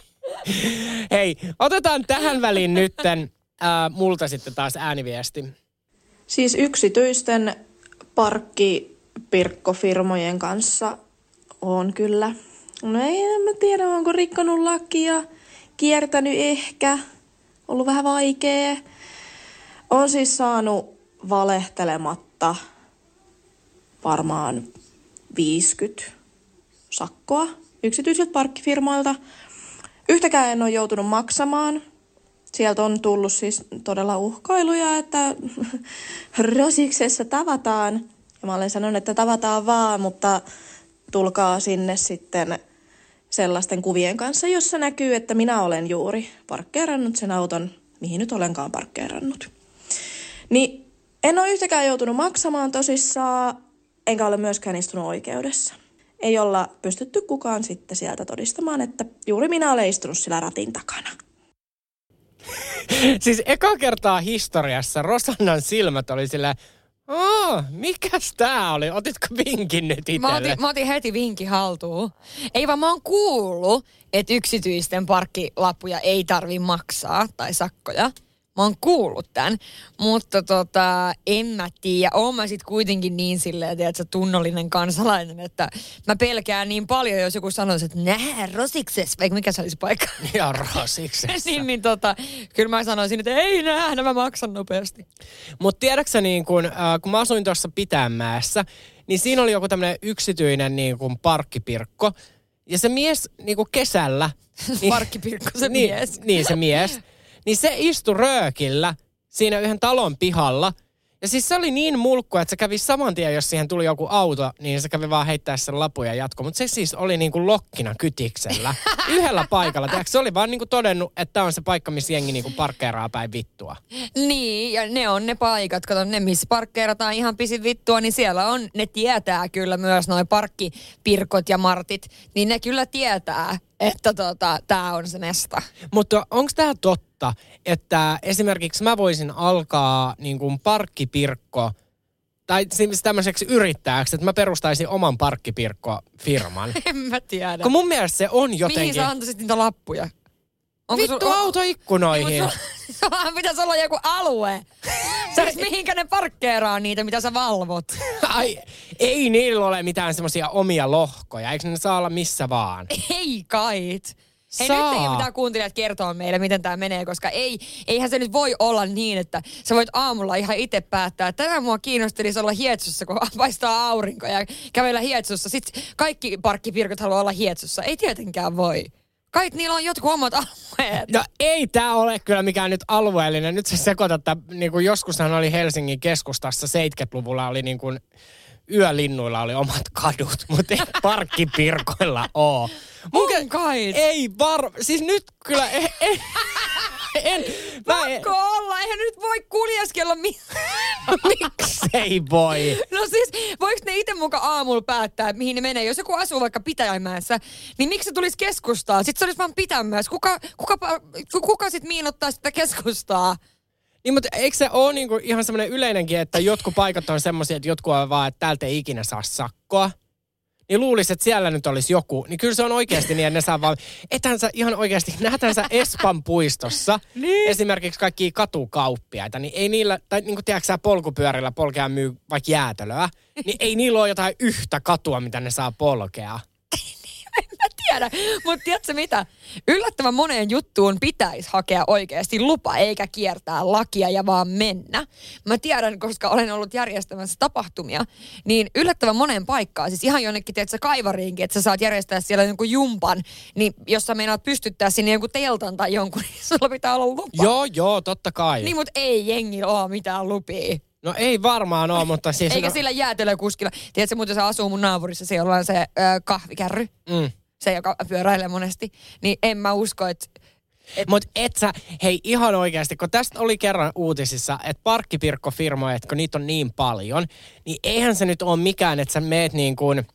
Speaker 4: Hei, otetaan tähän väliin nytten äh, multa sitten taas ääniviesti.
Speaker 11: Siis yksityisten parkkipirkkofirmojen kanssa on kyllä. No ei en mä tiedä, onko rikkonut lakia, kiertänyt ehkä, ollut vähän vaikea. On siis saanut valehtelematta varmaan 50 sakkoa yksityisiltä parkkifirmoilta. Yhtäkään en ole joutunut maksamaan. Sieltä on tullut siis todella uhkailuja, että rosiksessa tavataan. Ja mä olen sanonut, että tavataan vaan, mutta tulkaa sinne sitten sellaisten kuvien kanssa, jossa näkyy, että minä olen juuri parkkeerannut sen auton, mihin nyt olenkaan parkkeerannut. Niin en ole yhtäkään joutunut maksamaan tosissaan, enkä ole myöskään istunut oikeudessa. Ei olla pystytty kukaan sitten sieltä todistamaan, että juuri minä olen istunut sillä ratin takana.
Speaker 4: Siis eka kertaa historiassa Rosannan silmät oli sillä, Oh, mikäs tää oli? Otitko vinkin nyt
Speaker 3: Mä
Speaker 4: itselle?
Speaker 3: otin, mä otin heti vinkin haltuun. Ei vaan mä oon kuullut, että yksityisten parkkilappuja ei tarvi maksaa tai sakkoja. Mä oon kuullut tämän, mutta tota, en mä tiedä. Oon mä sit kuitenkin niin silleen, tiedätkö, tunnollinen kansalainen, että mä pelkään niin paljon, jos joku sanoisi, että nää rosikses, vaikka mikä se olisi paikka.
Speaker 4: Ja rasiksessa.
Speaker 3: niin, niin tota, kyllä mä sanoisin, että ei nähdä, mä maksan nopeasti.
Speaker 4: Mutta tiedätkö niin kun, äh, kun mä asuin tuossa Pitämäessä, niin siinä oli joku tämmöinen yksityinen niin kun parkkipirkko. Ja se mies niin kun kesällä... niin-
Speaker 3: Parkkipirkko, se
Speaker 4: niin,
Speaker 3: mies.
Speaker 4: Niin, se mies. Niin se istui röökillä siinä yhden talon pihalla. Ja siis se oli niin mulkku, että se kävi saman tien, jos siihen tuli joku auto, niin se kävi vaan heittää sen lapun ja jatko. Mutta se siis oli niin kuin lokkina kytiksellä. Yhdellä paikalla. Tiedätkö, se oli vaan niin kuin todennut, että tämä on se paikka, missä jengi niin kuin parkkeeraa päin vittua.
Speaker 3: Niin, ja ne on ne paikat, kato ne, missä parkkeerataan ihan pisin vittua, niin siellä on, ne tietää kyllä myös noin parkkipirkot ja martit, niin ne kyllä tietää, että tota, tää on se mesta.
Speaker 4: Mutta onko tämä totta, että esimerkiksi mä voisin alkaa niin kuin parkkipirkko, tai siis tämmöiseksi yrittäjäksi, että mä perustaisin oman parkkipirkko-firman.
Speaker 3: En mä tiedä.
Speaker 4: Kun mun mielestä se on
Speaker 3: Mihin
Speaker 4: jotenkin...
Speaker 3: sä antaisit niitä lappuja?
Speaker 4: Vittu autoikkunoihin.
Speaker 3: Sulla pitäisi olla joku alue. Siis mihinkä ne parkkeeraa niitä, mitä sä valvot?
Speaker 4: Ai, ei niillä ole mitään semmoisia omia lohkoja. Eikö ne saa olla missä vaan?
Speaker 3: Ei kait. Hei,
Speaker 4: Saa.
Speaker 3: nyt ei pitää kuuntelijat kertoa meille, miten tämä menee, koska ei, eihän se nyt voi olla niin, että sä voit aamulla ihan itse päättää, että tänään mua kiinnostelisi olla hietsussa, kun paistaa aurinko ja kävellä hietsussa. Sitten kaikki parkkipirkot haluaa olla hietsussa. Ei tietenkään voi. Kai niillä on jotkut omat alueet.
Speaker 4: No ei tämä ole kyllä mikään nyt alueellinen. Nyt sä sekoitat, että niin kuin joskushan oli Helsingin keskustassa 70-luvulla oli niin kuin yölinnuilla oli omat kadut, mutta ei parkkipirkoilla oo. Mun
Speaker 3: On kai.
Speaker 4: Ei var... Siis nyt kyllä... En, en, en, mä en,
Speaker 3: Pakko olla, eihän nyt voi kuljeskella mi-
Speaker 4: miksei voi?
Speaker 3: No siis, voiko ne itse muka aamulla päättää, että mihin ne menee? Jos joku asuu vaikka Pitäjänmäessä, niin miksi se tulisi keskustaa? Sitten se olisi vaan Pitäjänmäessä. Kuka, kuka, kuka sitten miinottaa sitä keskustaa?
Speaker 4: Niin, mutta eikö se ole niinku ihan semmoinen yleinenkin, että jotkut paikat on semmoisia, että jotkut on vaan, että täältä ei ikinä saa sakkoa. niin luulisi, että siellä nyt olisi joku. Niin kyllä se on oikeasti niin, että ne saa vaan... Ethän sä ihan oikeasti, nähdään sä Espan puistossa niin. esimerkiksi kaikki katukauppiaita, niin ei niillä, tai niin kuin tiedätkö polkupyörillä polkea myy vaikka jäätelöä, niin ei niillä ole jotain yhtä katua, mitä ne saa polkea.
Speaker 3: tiedä. Mutta tiedätkö mitä? Yllättävän moneen juttuun pitäisi hakea oikeasti lupa, eikä kiertää lakia ja vaan mennä. Mä tiedän, koska olen ollut järjestämässä tapahtumia, niin yllättävän moneen paikkaan, siis ihan jonnekin, tiedätkö, kaivariinkin, että sä saat järjestää siellä jonkun jumpan, niin jos sä meinaat pystyttää sinne jonkun teltan tai jonkun, niin sulla pitää olla lupa.
Speaker 4: Joo, joo, totta kai.
Speaker 3: Niin, mutta ei jengi ole mitään lupia.
Speaker 4: No ei varmaan ole, mutta siis...
Speaker 3: Eikä
Speaker 4: no,
Speaker 3: sillä jäätelökuskilla. Tiedätkö, muuten se asuu mun naapurissa, siellä on se ö, kahvikärry.
Speaker 4: Mm.
Speaker 3: Se, joka pyöräilee monesti. Niin en mä usko, että
Speaker 4: Et... Mutta et sä, hei ihan oikeasti, kun tästä oli kerran uutisissa, että parkkipirkkofirmoja, että kun niitä on niin paljon, niin eihän se nyt ole mikään, että sä meet niin kuin,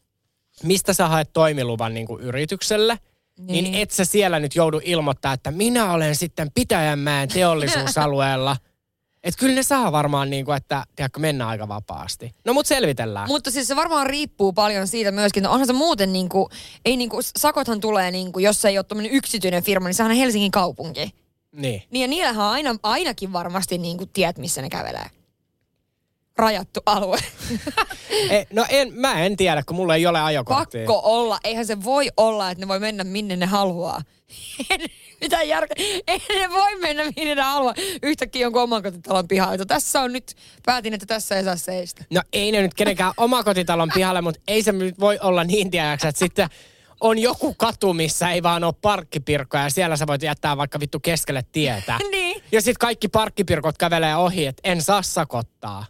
Speaker 4: mistä sä haet toimiluvan niin kuin yritykselle, niin. niin et sä siellä nyt joudu ilmoittaa, että minä olen sitten Pitäjänmäen teollisuusalueella. Että kyllä ne saa varmaan niin kuin, että tiedätkö, mennä aika vapaasti. No mut selvitellään.
Speaker 3: Mutta siis se varmaan riippuu paljon siitä myöskin, että onhan se muuten niin kuin, ei niin kuin, sakothan tulee niin kuin, jos ei ole tämmöinen yksityinen firma, niin sehän on Helsingin kaupunki.
Speaker 4: Niin.
Speaker 3: Niin ja niillähän on aina, ainakin varmasti niin kuin tiet, missä ne kävelee. Rajattu alue.
Speaker 4: E, no en, mä en tiedä, kun mulla ei ole ajokorttia.
Speaker 3: Pakko olla. Eihän se voi olla, että ne voi mennä minne ne haluaa. Mitä järkeä? Ei ne voi mennä minne ne haluaa. Yhtäkkiä jonkun oman kotitalon pihaan. Että tässä on nyt, päätin, että tässä ei saa seistä.
Speaker 4: No ei ne nyt kenenkään omakotitalon pihalle, mutta ei se nyt voi olla niin tiedäksä, että sitten on joku katu, missä ei vaan ole parkkipirkkoja ja siellä sä voit jättää vaikka vittu keskelle tietä.
Speaker 3: Niin.
Speaker 4: Ja sitten kaikki parkkipirkot kävelee ohi, että en saa sakottaa.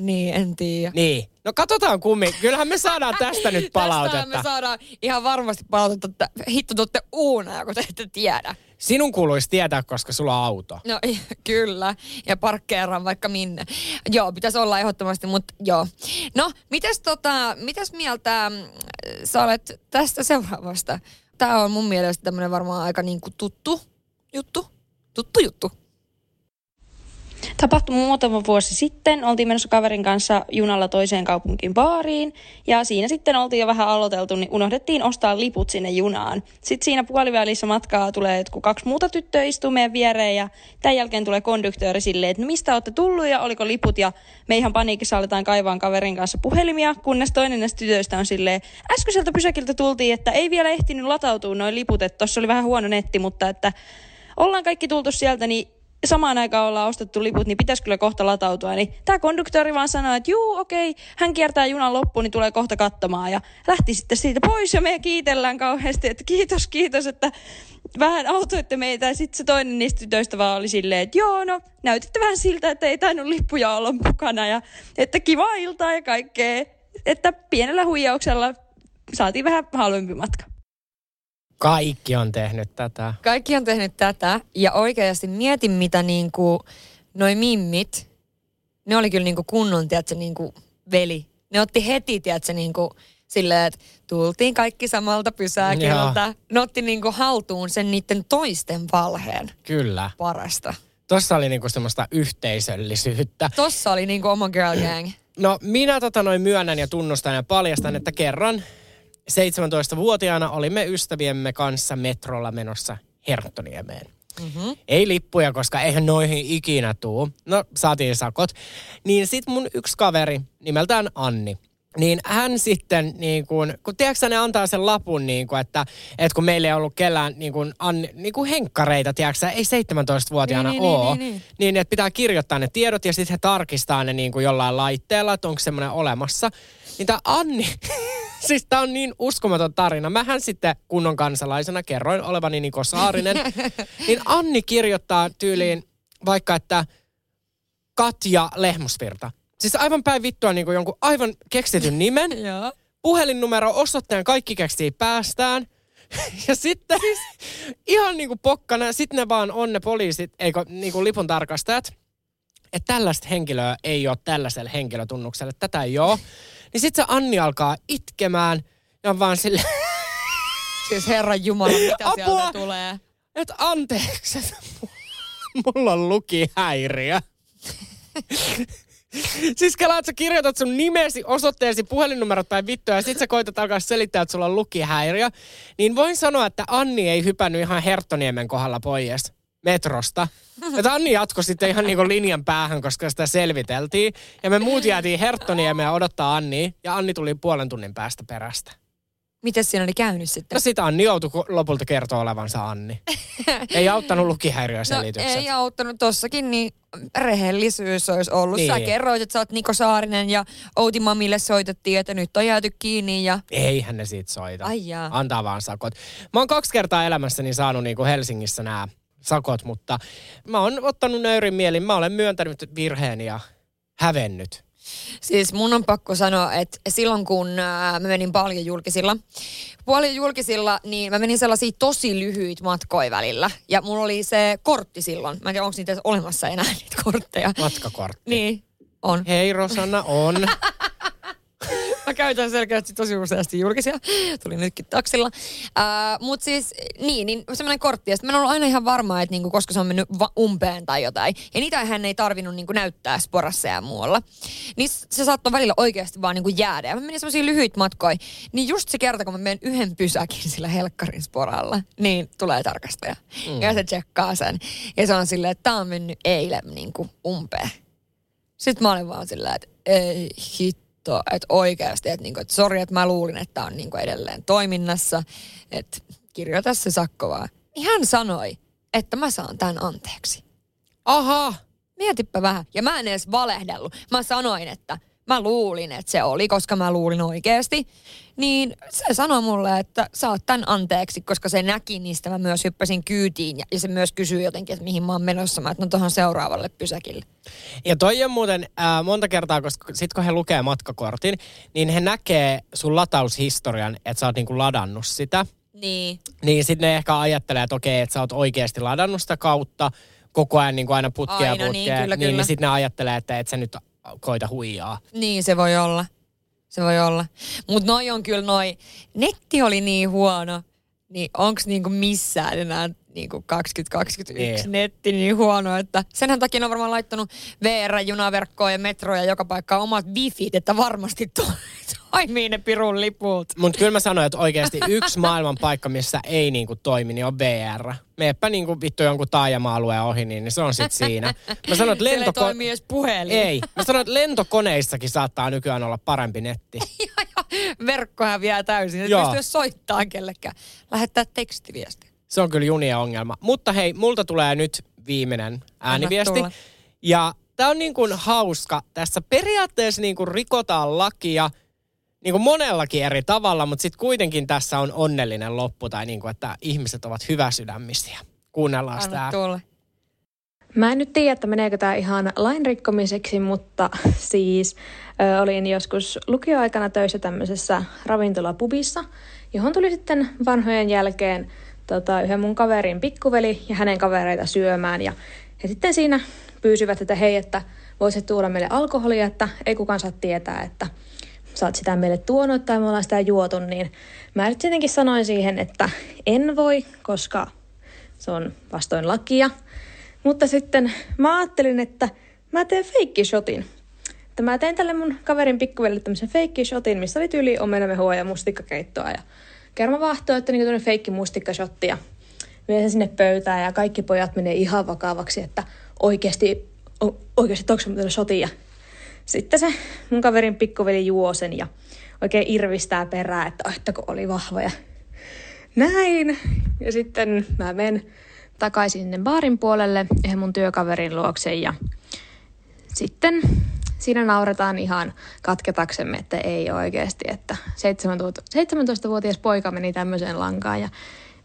Speaker 3: Niin, en tiedä.
Speaker 4: Niin. No katsotaan kummi. Kyllähän me saadaan tästä nyt palautetta.
Speaker 3: me saadaan ihan varmasti palautetta, että hitto te olette uunaa, kun te ette tiedä.
Speaker 4: Sinun kuuluisi tietää, koska sulla on auto.
Speaker 3: No kyllä, ja parkkeeraan vaikka minne. Joo, pitäisi olla ehdottomasti, mutta joo. No, mitäs, tota, mitäs mieltä mm, sä olet tästä seuraavasta? Tämä on mun mielestä tämmöinen varmaan aika niinku tuttu juttu. Tuttu juttu.
Speaker 12: Tapahtui muutama vuosi sitten. Oltiin menossa kaverin kanssa junalla toiseen kaupunkiin baariin. Ja siinä sitten oltiin jo vähän aloiteltu, niin unohdettiin ostaa liput sinne junaan. Sitten siinä puolivälissä matkaa tulee, kun kaksi muuta tyttöä istuu meidän viereen ja tämän jälkeen tulee konduktööri silleen, että no mistä olette tullut ja oliko liput ja me ihan paniikissa aletaan kaivaan kaverin kanssa puhelimia, kunnes toinen näistä tytöistä on silleen, äskeiseltä pysäkiltä tultiin, että ei vielä ehtinyt latautua noin liput, että tossa oli vähän huono netti, mutta että ollaan kaikki tultu sieltä, niin samaan aikaan ollaan ostettu liput, niin pitäisi kyllä kohta latautua. Niin tämä konduktööri vaan sanoi, että juu, okei, okay, hän kiertää junan loppuun, niin tulee kohta katsomaan. Ja lähti sitten siitä pois ja me kiitellään kauheasti, että kiitos, kiitos, että vähän autoitte meitä. Ja sitten se toinen niistä tytöistä vaan oli silleen, että joo, no näytitte vähän siltä, että ei tainnut lippuja olla mukana ja että kiva iltaa ja kaikkea. Että pienellä huijauksella saatiin vähän halvempi matka.
Speaker 4: Kaikki on tehnyt tätä.
Speaker 3: Kaikki on tehnyt tätä ja oikeasti mietin, mitä niinku noi mimmit, ne oli kyllä niinku kunnon, tiedätkö, niinku veli. Ne otti heti, tiedätkö, niinku silleen, että tultiin kaikki samalta pysäkiltä. Ne otti niinku haltuun sen niiden toisten valheen
Speaker 4: Kyllä.
Speaker 3: parasta.
Speaker 4: Tossa oli niinku semmoista yhteisöllisyyttä.
Speaker 3: Tossa oli niinku oma girl gang.
Speaker 4: No minä tota noin myönnän ja tunnustan ja paljastan, että kerran 17-vuotiaana olimme ystäviemme kanssa metrolla menossa Herttoniemeen. Mm-hmm. Ei lippuja, koska eihän noihin ikinä tuu. No, saatiin sakot. Niin sit mun yksi kaveri, nimeltään Anni, niin hän sitten, niin kun, kun tiedätkö ne antaa sen lapun, niin kun, että, että kun meillä ei ollut kellään niin kun, Anni, niin kun henkkareita, tiedätkö ei 17-vuotiaana
Speaker 3: Niin,
Speaker 4: niin,
Speaker 3: niin,
Speaker 4: ole,
Speaker 3: niin, niin,
Speaker 4: niin, että pitää kirjoittaa ne tiedot ja sitten he tarkistaa ne niin kuin jollain laitteella, että onko semmoinen olemassa. Niin tämä Anni, siis tämä on niin uskomaton tarina. Mähän sitten kunnon kansalaisena kerroin olevani Niko Saarinen. niin Anni kirjoittaa tyyliin vaikka, että Katja Lehmusvirta. Siis aivan päin vittua niin kuin jonkun aivan keksityn nimen.
Speaker 3: Joo.
Speaker 4: Puhelinnumero, osoitteen, kaikki keksii päästään. Ja sitten siis ihan niinku pokkana, sitten ne vaan on ne poliisit, eikö niinku lipun tarkastajat, että tällaista henkilöä ei ole tällaisella henkilötunnuksella, että tätä ei ole. Niin sitten se Anni alkaa itkemään ja on vaan sille,
Speaker 3: Siis herran jumala, mitä
Speaker 4: Apua!
Speaker 3: sieltä tulee?
Speaker 4: että anteeksi, että mulla on lukihäiriö. Siis kelaa, että sä kirjoitat sun nimesi, osoitteesi, puhelinnumerot tai vittua ja sit sä koitat alkaa selittää, että sulla on lukihäiriö. Niin voin sanoa, että Anni ei hypännyt ihan Herttoniemen kohdalla pois metrosta. Että Anni jatkoi sitten ihan niin linjan päähän, koska sitä selviteltiin. Ja me muut jäätiin Herttoniemeen odottaa Anni ja Anni tuli puolen tunnin päästä perästä.
Speaker 3: Miten siinä oli käynyt sitten?
Speaker 4: No sit Anni joutui lopulta kertoa olevansa Anni. Ei auttanut lukihäiriöselitykset.
Speaker 3: No, ei auttanut tossakin, niin rehellisyys olisi ollut. Niin. Sä kerroit, että sä oot Niko Saarinen ja Outi Mamille soitettiin, että nyt on jääty kiinni ja...
Speaker 4: Eihän ne siitä soita.
Speaker 3: Ai jaa.
Speaker 4: Antaa vaan sakot. Mä oon kaksi kertaa elämässäni saanut niin kuin Helsingissä nämä sakot, mutta mä oon ottanut nöyrin mielin. Mä olen myöntänyt virheeni ja hävennyt.
Speaker 3: Siis mun on pakko sanoa, että silloin kun ää, mä menin paljon julkisilla, paljon julkisilla, niin mä menin sellaisia tosi lyhyitä matkoja välillä. Ja mulla oli se kortti silloin. Mä en tiedä, onko niitä olemassa enää niitä kortteja.
Speaker 4: Matkakortti.
Speaker 3: Niin, on.
Speaker 4: Hei Rosanna, on.
Speaker 3: Mä käytän selkeästi tosi useasti julkisia. Tuli nytkin taksilla. Uh, Mutta siis, niin, niin semmoinen kortti. Ja mä en ollut aina ihan varma, että niinku, koska se on mennyt va- umpeen tai jotain. Ja niitä hän ei tarvinnut niinku, näyttää sporassa ja muualla. Niin se saattoi välillä oikeasti vaan niinku, jäädä. Ja mä menin semmoisia lyhyitä matkoja. Niin just se kerta, kun mä menen yhden pysäkin sillä helkkarin sporalla, niin tulee tarkastaja. Mm. Ja se tsekkaa sen. Ja se on silleen, että tää on mennyt eilen niinku, umpeen. Sitten mä olin vaan silleen, että ei hitto, että oikeasti, että, niinku, että sori, että mä luulin, että on niinku edelleen toiminnassa, että kirjoita se sakko vaan. Niin hän sanoi, että mä saan tämän anteeksi.
Speaker 4: Aha,
Speaker 3: Mietipä vähän. Ja mä en edes valehdellut. Mä sanoin, että mä luulin, että se oli, koska mä luulin oikeasti. Niin se sanoi mulle, että saat tämän anteeksi, koska se näki niistä. Mä myös hyppäsin kyytiin ja, ja se myös kysyi jotenkin, että mihin mä oon menossa. Mä, että no tuohon seuraavalle pysäkille.
Speaker 4: Ja toi on muuten äh, monta kertaa, koska sit kun he lukee matkakortin, niin he näkee sun lataushistorian, että sä oot niinku ladannut sitä.
Speaker 3: Niin.
Speaker 4: Niin sitten ne ehkä ajattelee, että okei, että sä oot oikeasti ladannut sitä kautta koko ajan niin kuin aina putkea
Speaker 3: Aina, niin,
Speaker 4: putkea.
Speaker 3: kyllä,
Speaker 4: niin,
Speaker 3: kyllä.
Speaker 4: niin sitten ne ajattelee, että et sä nyt koita huijaa.
Speaker 3: Niin, se voi olla. Se voi olla. Mutta noi on kyllä noi, netti oli niin huono, niin onks niinku missään enää niinku 2021
Speaker 4: Ei.
Speaker 3: netti niin huono, että senhän takia on varmaan laittanut VR-junaverkkoa ja metroja joka paikkaan omat wifit, että varmasti to- toimii ne pirun liput.
Speaker 4: Mutta kyllä mä sanoin, että oikeasti yksi maailman paikka, missä ei niinku toimi, niin on VR. Meepä niinku vittu jonkun taajama-alueen ohi, niin se on sitten siinä. Mä sanoin, että
Speaker 3: ei
Speaker 4: lentoko-
Speaker 3: toimi edes puhelin.
Speaker 4: Ei. Mä sanoin, että lentokoneissakin saattaa nykyään olla parempi netti.
Speaker 3: Verkko häviää täysin, et
Speaker 4: Joo.
Speaker 3: pystyy soittamaan kellekään. Lähettää tekstiviesti.
Speaker 4: Se on kyllä junien ongelma. Mutta hei, multa tulee nyt viimeinen ääniviesti. Ja tää on niin kuin hauska. Tässä periaatteessa niin kuin rikotaan lakia niin kuin monellakin eri tavalla, mutta sitten kuitenkin tässä on onnellinen loppu tai niin kuin, että ihmiset ovat hyväsydämisiä. Kuunnellaan
Speaker 3: Anna
Speaker 4: sitä.
Speaker 5: Mä en nyt tiedä, että meneekö tämä ihan lain rikkomiseksi, mutta siis ö, olin joskus lukioaikana töissä tämmöisessä ravintolapubissa, johon tuli sitten vanhojen jälkeen tota, yhden mun kaverin pikkuveli ja hänen kavereita syömään. Ja he sitten siinä pyysivät, että hei, että voisit tuoda meille alkoholia, että ei kukaan saa tietää, että sä oot sitä meille tuonut tai me ollaan sitä juotu, niin mä nyt tietenkin sanoin siihen, että en voi, koska se on vastoin lakia. Mutta sitten mä ajattelin, että mä teen feikkishotin. Että mä tein tälle mun kaverin pikkuvelle tämmöisen feikkishotin, missä oli tyyli omenamehua ja mustikkakeittoa ja kermavaahtoa, että niinku feikki mustikkashotti ja vien sen sinne pöytään ja kaikki pojat menee ihan vakavaksi, että oikeasti, oikeasti onko se shotin ja sitten se mun kaverin pikkuveli juo sen ja oikein irvistää perää, että ai, että kun oli vahva ja näin. Ja sitten mä menen takaisin sinne baarin puolelle yhden mun työkaverin luokse ja sitten siinä nauretaan ihan katketaksemme, että ei oikeasti, että 17-vuotias poika meni tämmöiseen lankaan ja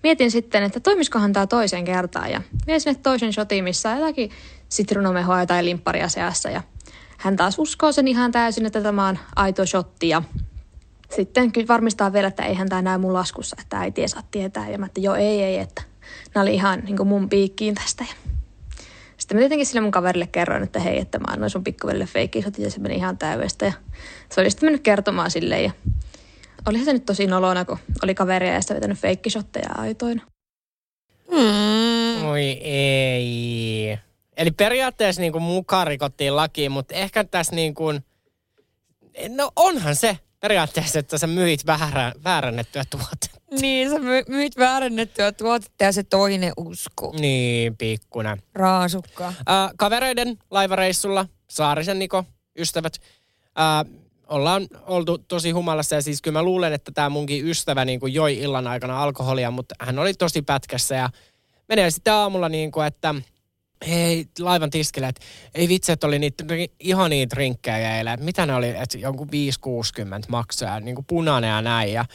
Speaker 5: mietin sitten, että toimiskohan tämä toiseen kertaan ja vien sinne toisen shotiin, missä on jotakin sitruunamehoa tai limpparia seassa ja hän taas uskoo sen ihan täysin, että tämä on aito shotti ja sitten varmistaa vielä, että eihän tämä näy mun laskussa, että äiti ei saa tietää. Ja mä että joo, ei, ei, että nämä oli ihan niin mun piikkiin tästä. Ja sitten mä tietenkin sille mun kaverille kerroin, että hei, että mä annoin sun pikkuvelille feikkisotin ja se meni ihan täydestä. Ja se oli sitten mennyt kertomaan silleen ja olihan se nyt tosi nolona, kun oli kaveria ja sitä vetänyt feikkishotteja aitoina.
Speaker 3: Mm.
Speaker 4: Oi ei. Eli periaatteessa niin kuin mukaan rikottiin lakiin, mutta ehkä tässä niin kuin, no onhan se periaatteessa, että sä myit väärä, väärännettyä tuotetta.
Speaker 3: Niin, sä my- myit väärännettyä tuotetta ja se toinen usko.
Speaker 4: Niin, pikkunen.
Speaker 3: Raasukka.
Speaker 4: Äh, kavereiden laivareissulla, Saarisen Niko, ystävät, äh, ollaan oltu tosi humalassa ja siis kyllä mä luulen, että tämä munkin ystävä niin kuin joi illan aikana alkoholia, mutta hän oli tosi pätkässä ja menee sitten aamulla niin kuin, että hei, laivan tiskille, että ei vitsi, että oli niitä ihania drinkkejä eilen, että mitä ne oli, että jonkun 5-60 maksaa, niin kuin punainen ja näin ja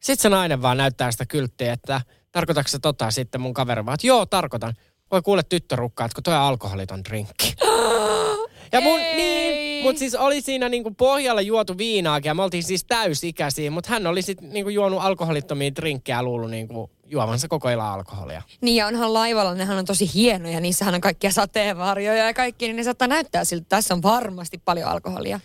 Speaker 4: sitten se nainen vaan näyttää sitä kylttiä, että tarkoitatko se tota sitten mun kaveri vaan, että joo, tarkoitan. Voi kuule tyttörukka, että kun toi on alkoholiton drinkki. Ja mun, niin, mutta siis oli siinä niinku pohjalla juotu viinaakin ja me oltiin siis täysikäisiä, mutta hän oli sitten niinku juonut alkoholittomia drinkkejä luullut niinku juomansa koko illan alkoholia.
Speaker 3: Niin ja onhan laivalla, nehän on tosi hienoja, niissähän on kaikkia sateenvarjoja ja kaikki, niin ne saattaa näyttää siltä, että tässä on varmasti paljon alkoholia.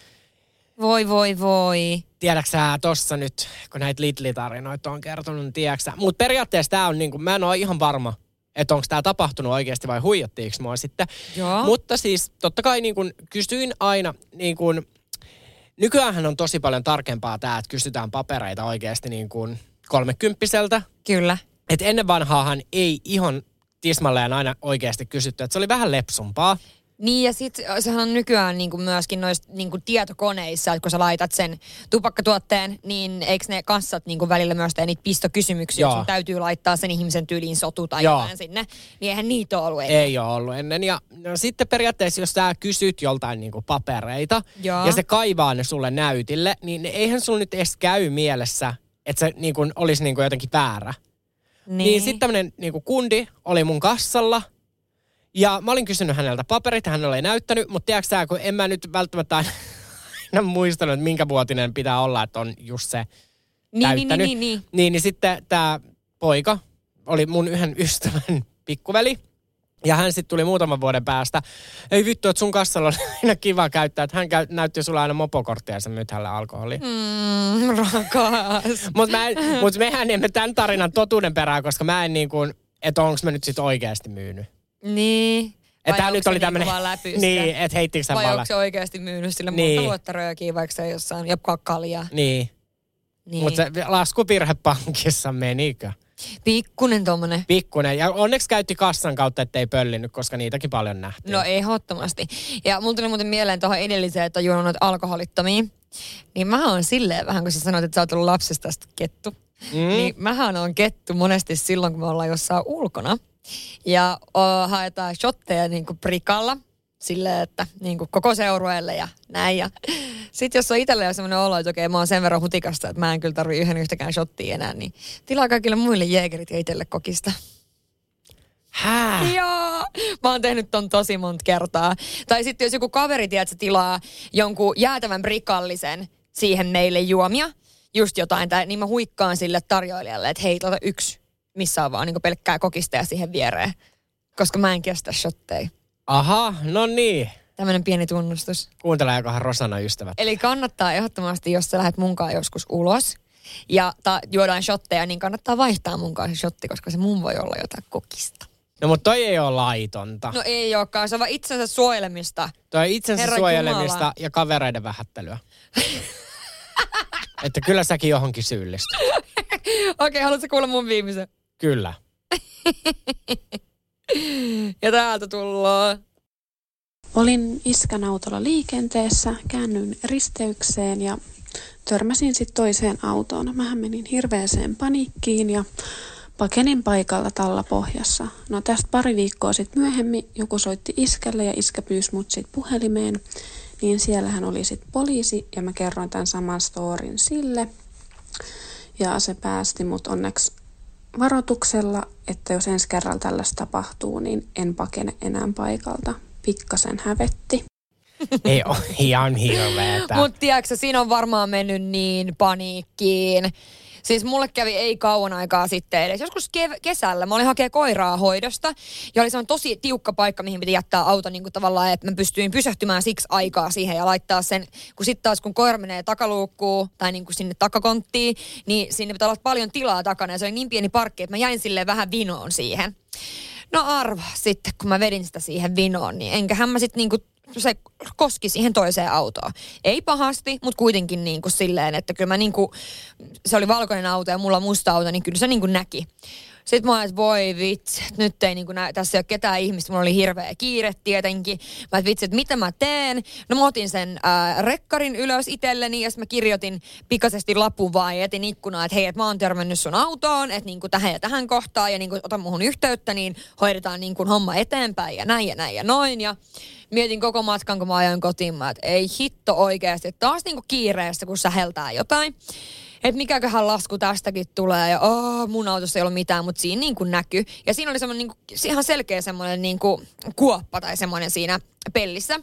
Speaker 3: Voi, voi, voi.
Speaker 4: Tiedätkö sä tossa nyt, kun näitä Lidli-tarinoita on kertonut, niin tiedätkö? Mutta periaatteessa tää on niinku, mä en ole ihan varma, että onko tämä tapahtunut oikeasti vai huijattiinko mua sitten.
Speaker 3: Joo.
Speaker 4: Mutta siis totta kai niin kun kysyin aina, niin kun, nykyäänhän on tosi paljon tarkempaa tämä, että kysytään papereita oikeasti niin kuin kolmekymppiseltä.
Speaker 3: Kyllä.
Speaker 4: Et ennen vanhaahan ei ihan tismalleen aina oikeasti kysytty, että se oli vähän lepsumpaa.
Speaker 3: Niin ja sitten sehän on nykyään niinku myöskin noissa niinku tietokoneissa, että kun sä laitat sen tupakkatuotteen, niin eikö ne kassat niinku välillä myös tee niitä pistokysymyksiä,
Speaker 4: Joo.
Speaker 3: sun täytyy laittaa sen ihmisen tyyliin sotu tai
Speaker 4: Joo.
Speaker 3: jotain sinne. Niin eihän niitä ole ollut ennen.
Speaker 4: Ei ole ollut ennen. Ja no, sitten periaatteessa, jos sä kysyt joltain niinku papereita
Speaker 3: Joo.
Speaker 4: ja se kaivaa ne sulle näytille, niin eihän sulla nyt edes käy mielessä, että se niinku olisi niinku jotenkin väärä. Niin, niin sitten tämmöinen niinku kundi oli mun kassalla. Ja mä olin kysynyt häneltä paperit, hän oli näyttänyt, mutta tiedätkö sä, kun en mä nyt välttämättä aina muistanut, että minkä vuotinen pitää olla, että on just se
Speaker 3: Niin, niin,
Speaker 4: täyttänyt.
Speaker 3: niin, niin, niin.
Speaker 4: Niin, niin sitten tämä poika oli mun yhden ystävän pikkuveli. Ja hän sitten tuli muutaman vuoden päästä. Ei vittu, että sun kassalla on aina kiva käyttää. Että hän käy, näytti sulle aina mopokorttia ja sä myyt hänelle alkoholia. Mm.
Speaker 3: Rakas.
Speaker 4: Mutta mut mehän emme tämän tarinan totuuden perään, koska mä en niin kuin, että onko mä nyt sitten oikeasti myynyt.
Speaker 3: niin.
Speaker 4: Että nyt oli
Speaker 3: niinku
Speaker 4: tämmöinen...
Speaker 3: läpystä?
Speaker 4: Niin, että heittikö sä
Speaker 3: Vai onko se oikeasti myynyt sille
Speaker 4: Niin.
Speaker 3: monta vuotta röökiä, vaikka se jossain jopa kaljaa?
Speaker 4: Niin.
Speaker 3: Niin.
Speaker 4: Mutta se laskuvirhe pankissa menikö?
Speaker 3: Pikkunen tommonen.
Speaker 4: Pikkunen. Ja onneksi käytti kassan kautta, ettei pöllinyt, koska niitäkin paljon nähtiin.
Speaker 3: No ehdottomasti. Ja mulla tuli muuten mieleen tuohon edelliseen, että on juonut noita alkoholittomia. Niin mä oon silleen vähän, kun sä sanoit, että sä oot ollut lapsesta kettu. Mm. Niin mähän on kettu monesti silloin, kun me ollaan jossain ulkona. Ja o, haetaan shotteja niin kuin prikalla. Silleen, että niin kuin koko seurueelle ja näin. Ja sitten jos on itsellä jo semmoinen olo, että okei, mä oon sen verran hutikasta, että mä en kyllä tarvi yhden yhtäkään shottia enää, niin tilaa kaikille muille jeegerit ja itselle kokista.
Speaker 4: Hää?
Speaker 3: Joo, mä oon tehnyt ton tosi monta kertaa. Tai sitten jos joku kaveri, tiedätkö, tilaa jonkun jäätävän brikallisen siihen meille juomia, just jotain, tai, niin mä huikkaan sille tarjoilijalle, että hei, tuota yksi, missä on vaan niin pelkkää kokista ja siihen viereen. Koska mä en kestä shotteja.
Speaker 4: Aha, no niin.
Speaker 3: Tämmönen pieni tunnustus.
Speaker 4: Kuunteleekohan Rosana ystävät?
Speaker 3: Eli kannattaa ehdottomasti, jos sä lähdet munkaan joskus ulos ja ta- juodaan shotteja, niin kannattaa vaihtaa munkaan se shotti, koska se mun voi olla jotain kokista.
Speaker 4: No mutta toi ei ole laitonta.
Speaker 3: No ei olekaan, se on vaan itsensä suojelemista.
Speaker 4: Toi on itsensä
Speaker 3: Herra
Speaker 4: suojelemista
Speaker 3: Jumala.
Speaker 4: ja kavereiden vähättelyä. että kyllä säkin johonkin syyllistyt.
Speaker 3: Okei, haluatko kuulla mun viimeisen?
Speaker 4: Kyllä.
Speaker 3: Ja täältä tullaan.
Speaker 5: Olin iskän autolla liikenteessä, käännyin risteykseen ja törmäsin sitten toiseen autoon. Mähän menin hirveäseen paniikkiin ja pakenin paikalla talla pohjassa. No tästä pari viikkoa sitten myöhemmin joku soitti iskälle ja iskä pyysi mut sit puhelimeen. Niin siellähän oli sitten poliisi ja mä kerroin tämän saman storin sille. Ja se päästi mut onneksi varoituksella, että jos ensi kerralla tällaista tapahtuu, niin en pakene enää paikalta. Pikkasen hävetti.
Speaker 4: ei ole ihan hirveetä.
Speaker 3: Mutta tiedätkö, siinä on varmaan mennyt niin paniikkiin. Siis mulle kävi ei kauan aikaa sitten edes. Joskus kev- kesällä mä olin hakea koiraa hoidosta. Ja oli se on tosi tiukka paikka, mihin piti jättää auto niin kuin tavallaan, että mä pystyin pysähtymään siksi aikaa siihen ja laittaa sen. Kun sitten taas kun koira menee takaluukkuun tai niin kuin sinne takakonttiin, niin sinne pitää olla paljon tilaa takana. Ja se oli niin pieni parkki, että mä jäin silleen vähän vinoon siihen. No arva sitten, kun mä vedin sitä siihen vinoon, niin enköhän mä sitten niinku se koski siihen toiseen autoon. Ei pahasti, mutta kuitenkin niin kuin silleen, että kyllä mä niin kuin, se oli valkoinen auto ja mulla musta auto, niin kyllä se niin kuin näki. Sitten mä olin, että voi vitsi, nyt ei niinku näy, tässä ei ole ketään ihmistä. Mulla oli hirveä kiire tietenkin. Mä että vitsi, että mitä mä teen. No mä otin sen ää, rekkarin ylös itselleni ja mä kirjoitin pikaisesti lapun vaan ja etin ikkunaa, että hei, että mä oon törmännyt sun autoon, että niinku tähän ja tähän kohtaan ja niinku ota muhun yhteyttä, niin hoidetaan niinku homma eteenpäin ja näin ja näin ja noin. Ja mietin koko matkan, kun mä ajoin kotiin, mä, että ei hitto oikeasti. Taas niinku kiireessä, kun säheltää jotain että mikäköhän lasku tästäkin tulee ja oh, mun autossa ei ole mitään, mutta siinä niin kuin näkyy. Ja siinä oli semmoinen niin kuin, ihan selkeä semmoinen niin kuin kuoppa tai semmoinen siinä pellissä.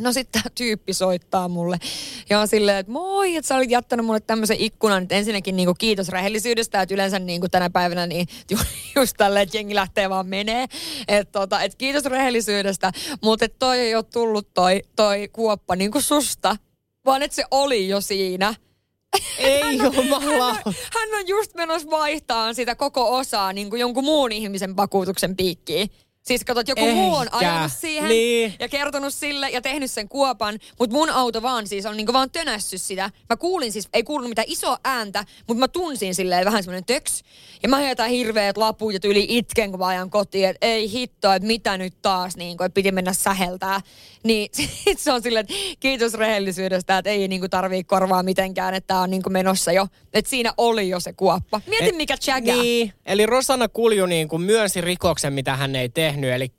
Speaker 3: No sitten tämä tyyppi soittaa mulle ja on silleen, että moi, että sä olit jättänyt mulle tämmöisen ikkunan. Että ensinnäkin niin kuin kiitos rehellisyydestä, että yleensä niin kuin tänä päivänä niin just tälleen, että jengi lähtee vaan menee. Että tota, et kiitos rehellisyydestä, mutta toi ei ole tullut toi, toi kuoppa niin kuin susta, vaan että se oli jo siinä.
Speaker 4: Ei jumala.
Speaker 3: Hän, hän on just menossa vaihtaa sitä koko osaa niin kuin jonkun muun ihmisen vakuutuksen piikkiin. Siis katsot, joku Ehkä. muu on ajanut siihen niin. ja kertonut sille ja tehnyt sen kuopan, mutta mun auto vaan siis on niinku vaan tönässyt sitä. Mä kuulin siis, ei kuulunut mitään isoa ääntä, mutta mä tunsin silleen vähän semmoinen töks. Ja mä heitän hirveät laput ja yli itken, kun mä ajan kotiin, että ei hitto, että mitä nyt taas, niin kuin, että piti mennä säheltää. Niin sit se on silleen, että kiitos rehellisyydestä, että ei niinku tarvii korvaa mitenkään, että tää on niinku menossa jo. Että siinä oli jo se kuoppa. Mieti mikä chaga.
Speaker 4: Niin, eli Rosanna Kulju niin kuin myönsi rikoksen, mitä hän ei tehnyt. Eli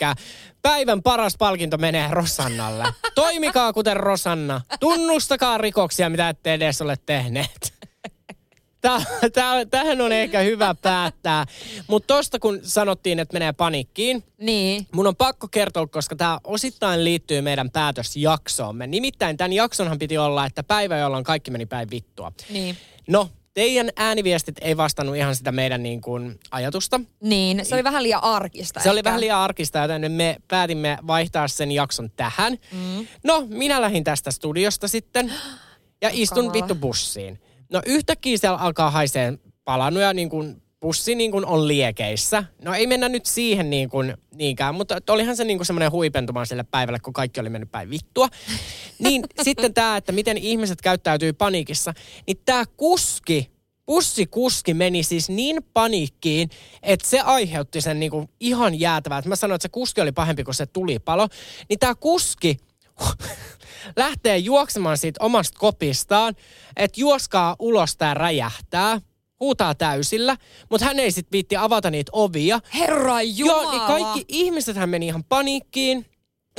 Speaker 4: päivän paras palkinto menee Rosannalle. Toimikaa kuten Rosanna. Tunnustakaa rikoksia, mitä ette edes ole tehneet. Tähän on ehkä hyvä päättää. Mutta tosta kun sanottiin, että menee panikkiin,
Speaker 3: niin.
Speaker 4: mun on pakko kertoa, koska tämä osittain liittyy meidän päätösjaksoomme. Nimittäin tämän jaksonhan piti olla, että päivä, jolloin kaikki meni päin vittua.
Speaker 3: Niin.
Speaker 4: No, teidän ääniviestit ei vastannut ihan sitä meidän niin kuin, ajatusta.
Speaker 3: Niin, se oli vähän liian arkista.
Speaker 4: Se ehkä. oli vähän liian arkista, joten me päätimme vaihtaa sen jakson tähän. Mm. No, minä lähdin tästä studiosta sitten ja istun Kamala. vittu bussiin. No yhtäkkiä siellä alkaa haisee palannut niin kuin pussi niin kuin on liekeissä. No ei mennä nyt siihen niin kuin, niinkään, mutta olihan se niin kuin semmoinen huipentuma sille päivälle, kun kaikki oli mennyt päin vittua. Niin sitten tämä, että miten ihmiset käyttäytyy paniikissa, niin tämä kuski, bussikuski meni siis niin paniikkiin, että se aiheutti sen niin kuin ihan jäätävää. Mä sanoin, että se kuski oli pahempi kuin se tulipalo. Niin tämä kuski lähtee juoksemaan siitä omasta kopistaan, että juoskaa ulos tää räjähtää huutaa täysillä, mutta hän ei sitten viitti avata niitä ovia.
Speaker 3: Herra Jumala! Joo,
Speaker 4: niin kaikki ihmiset hän meni ihan paniikkiin.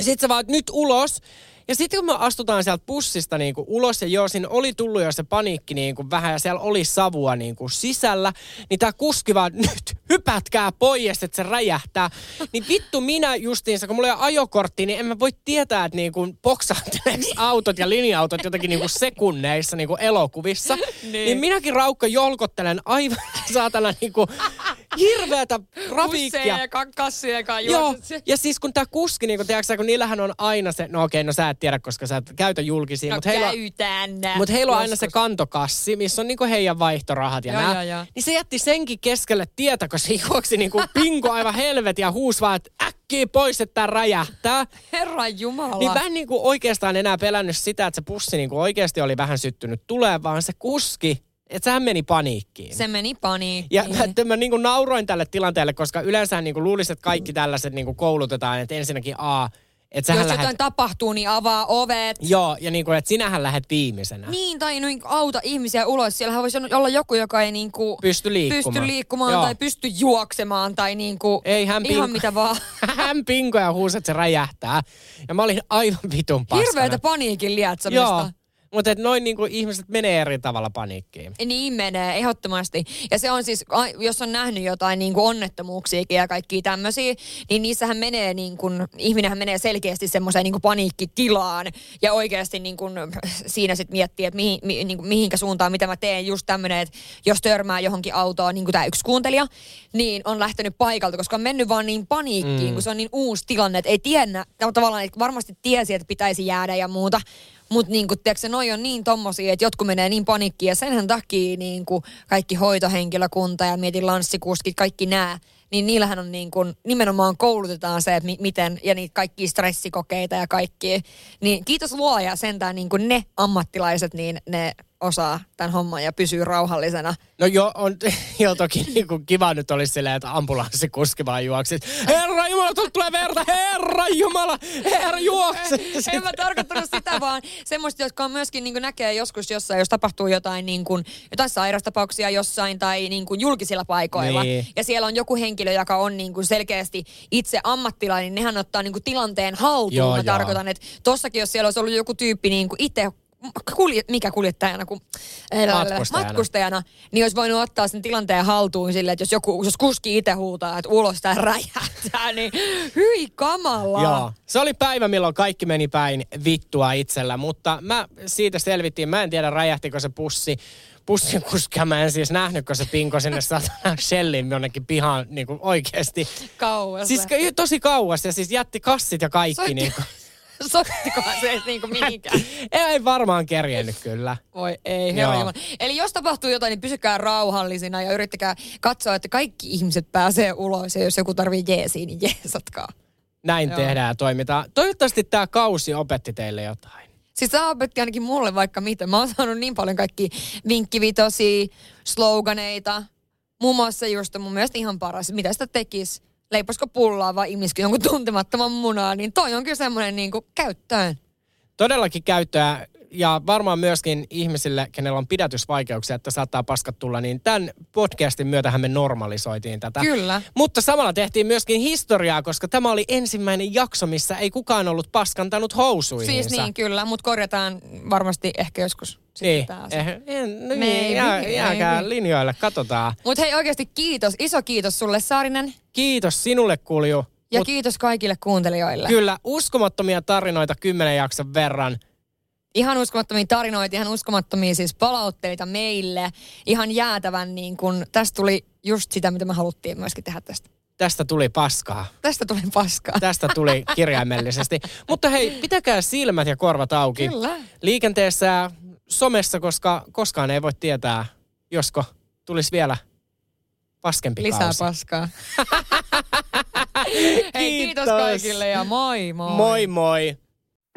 Speaker 4: Sitten se vaan, nyt ulos. Ja sitten kun me astutaan sieltä pussista niin kuin ulos, ja joo, siinä oli tullut jo se paniikki niin kuin vähän, ja siellä oli savua niin kuin sisällä, niin tämä kuski vaan, nyt hypätkää pois, että se räjähtää. Niin vittu minä justiinsa, kun mulla ei ole ajokortti, niin en mä voi tietää, että niin kuin autot ja linja-autot jotenkin niin kuin sekunneissa niin kuin elokuvissa. Niin. niin minäkin raukka jolkottelen aivan saatana niin kuin hirveätä rapiikkia.
Speaker 3: Kassia ja
Speaker 4: Joo, ja siis kun tämä kuski, niin kun, tiedätkö, kun niillähän on aina se, no okei, no sä et tiedä, koska sä et käytä julkisia.
Speaker 3: No
Speaker 4: mutta
Speaker 3: heillä,
Speaker 4: mut heillä on aina se kantokassi, missä on niinku heidän vaihtorahat ja joo, Joo, joo. Niin se jätti senkin keskelle tietä, kun se juoksi niinku pinko aivan helvetin ja huusi vaan, että äkkiä pois, että tämä räjähtää.
Speaker 3: Herra Jumala.
Speaker 4: Niin mä en niinku oikeastaan enää pelännyt sitä, että se pussi niinku oikeasti oli vähän syttynyt tulee, vaan se kuski että sehän meni paniikkiin.
Speaker 3: Se meni paniikkiin.
Speaker 4: Ja mä, mä niin kuin nauroin tälle tilanteelle, koska yleensä niin kuin luulisin, että kaikki tällaiset niin kuin koulutetaan, että ensinnäkin A,
Speaker 3: että Jos lähet... jotain tapahtuu, niin avaa ovet.
Speaker 4: Joo, ja niin kuin, että sinähän lähdet viimeisenä.
Speaker 3: Niin, tai niin auta ihmisiä ulos. Siellähän voisi olla joku, joka ei niin kuin
Speaker 4: pysty liikkumaan,
Speaker 3: pysty liikkumaan tai pysty juoksemaan tai niin kuin
Speaker 4: ei, hän
Speaker 3: ihan pink... mitä vaan.
Speaker 4: hän pinko ja huusi, että se räjähtää. Ja mä olin aivan vitun paskana.
Speaker 3: Hirveätä paniikin lietsomista. Joo,
Speaker 4: mutta noin niinku ihmiset menee eri tavalla paniikkiin.
Speaker 3: Niin menee, ehdottomasti. Ja se on siis, jos on nähnyt jotain niinku onnettomuuksia ja kaikkia tämmöisiä, niin niissähän menee niinku, ihminenhän menee selkeästi semmoiseen niinku paniikkitilaan. Ja oikeasti niinku, siinä sitten miettii, että mihin, mi, niinku, mihinkä suuntaan, mitä mä teen. Just tämmöinen, että jos törmää johonkin autoon, niin kuin tämä yksi kuuntelija, niin on lähtenyt paikalta, koska on mennyt vaan niin paniikkiin, mm. kun se on niin uusi tilanne, että ei tiedä, tavallaan että varmasti tiesi, että pitäisi jäädä ja muuta. Mutta niinku, tiedätkö, noi on niin tommosia, että jotkut menee niin panikkiin ja senhän takia niinku, kaikki hoitohenkilökunta ja mietin lanssikuskit, kaikki nämä niin niillähän on niin kuin, nimenomaan koulutetaan se, että mi- miten, ja niitä kaikki stressikokeita ja kaikki. Niin kiitos luoja sentään niin kuin ne ammattilaiset, niin ne osaa tämän homman ja pysyy rauhallisena.
Speaker 4: No joo, on jo toki niin kuin kiva nyt olisi silleen, että ambulanssi kuski vaan juoksi. Herra Jumala, tuolta tulee verta, Herra Jumala, Herra juokse.
Speaker 3: En mä tarkoittanut sitä, vaan semmoista, jotka on myöskin niin näkee joskus jossain, jos tapahtuu jotain, niin kuin, jotain sairastapauksia jossain tai niin kuin julkisilla paikoilla.
Speaker 4: Niin.
Speaker 3: Ja siellä on joku henkilö, joka on niin kuin selkeästi itse ammattilainen, niin nehän ottaa niin kuin tilanteen haltuun.
Speaker 4: Joo,
Speaker 3: mä
Speaker 4: joo.
Speaker 3: tarkoitan, että tossakin, jos siellä olisi ollut joku tyyppi niin kuin itse kulje, mikä kuljettajana, kun
Speaker 4: Matkustajana.
Speaker 3: matkustajana, niin olisi voinut ottaa sen tilanteen haltuun silleen, että jos joku, jos kuski itse huutaa, että ulos tää räjähtää, niin hyi kamala.
Speaker 4: Joo, se oli päivä, milloin kaikki meni päin vittua itsellä, mutta mä siitä selvittiin. Mä en tiedä, räjähtikö se pussi pussin kuskia. Mä en siis nähnyt, kun se pinko sinne satana shellin jonnekin pihaan niin kuin oikeasti.
Speaker 3: Kauas.
Speaker 4: Siis tosi kauas ja siis jätti kassit ja kaikki.
Speaker 3: Soitti-
Speaker 4: Niin kuin.
Speaker 3: Sottikohan se ei niinku mihinkään.
Speaker 4: Ei varmaan kerjennyt kyllä.
Speaker 3: Voi ei, herra. Eli jos tapahtuu jotain, niin pysykää rauhallisina ja yrittäkää katsoa, että kaikki ihmiset pääsee ulos. Ja jos joku tarvii jeesiä, niin jeesatkaa.
Speaker 4: Näin
Speaker 3: Joo.
Speaker 4: tehdään ja toimitaan. Toivottavasti tämä kausi opetti teille jotain.
Speaker 3: Siis tämä opetti ainakin mulle vaikka mitä. Mä oon saanut niin paljon kaikki vinkkivitosia, sloganeita. Muun muassa just mun mielestä ihan paras. Mitä sitä tekis? Leiposko pullaa vai imiskö jonkun tuntemattoman munaa? Niin toi on kyllä semmoinen niin käyttöön.
Speaker 4: Todellakin käyttöä ja varmaan myöskin ihmisille, kenellä on pidätysvaikeuksia, että saattaa paskat tulla, niin tämän podcastin myötähän me normalisoitiin tätä.
Speaker 3: Kyllä.
Speaker 4: Mutta samalla tehtiin myöskin historiaa, koska tämä oli ensimmäinen jakso, missä ei kukaan ollut paskantanut housuihinsa.
Speaker 3: Siis niin, kyllä, mutta korjataan varmasti ehkä joskus.
Speaker 4: Niin,
Speaker 3: Sitä asiaa.
Speaker 4: eh, en, no niin, jää, jääkää linjoille, katsotaan.
Speaker 3: Mutta hei oikeasti kiitos, iso kiitos sulle Saarinen.
Speaker 4: Kiitos sinulle Kulju.
Speaker 3: Ja
Speaker 4: Mut
Speaker 3: kiitos kaikille kuuntelijoille.
Speaker 4: Kyllä, uskomattomia tarinoita kymmenen jakson verran.
Speaker 3: Ihan uskomattomia tarinoita, ihan uskomattomia siis palautteita meille. Ihan jäätävän niin kun, tästä tuli just sitä, mitä me haluttiin myöskin tehdä tästä.
Speaker 4: Tästä tuli paskaa.
Speaker 3: Tästä tuli paskaa.
Speaker 4: Tästä tuli kirjaimellisesti. Mutta hei, pitäkää silmät ja korvat auki.
Speaker 3: Kyllä.
Speaker 4: Liikenteessä somessa, koska koskaan ei voi tietää, josko tulisi vielä paskempi
Speaker 3: Lisää
Speaker 4: kausi.
Speaker 3: paskaa. hei, kiitos
Speaker 4: Kiitos.
Speaker 3: kaikille ja moi moi.
Speaker 4: Moi moi.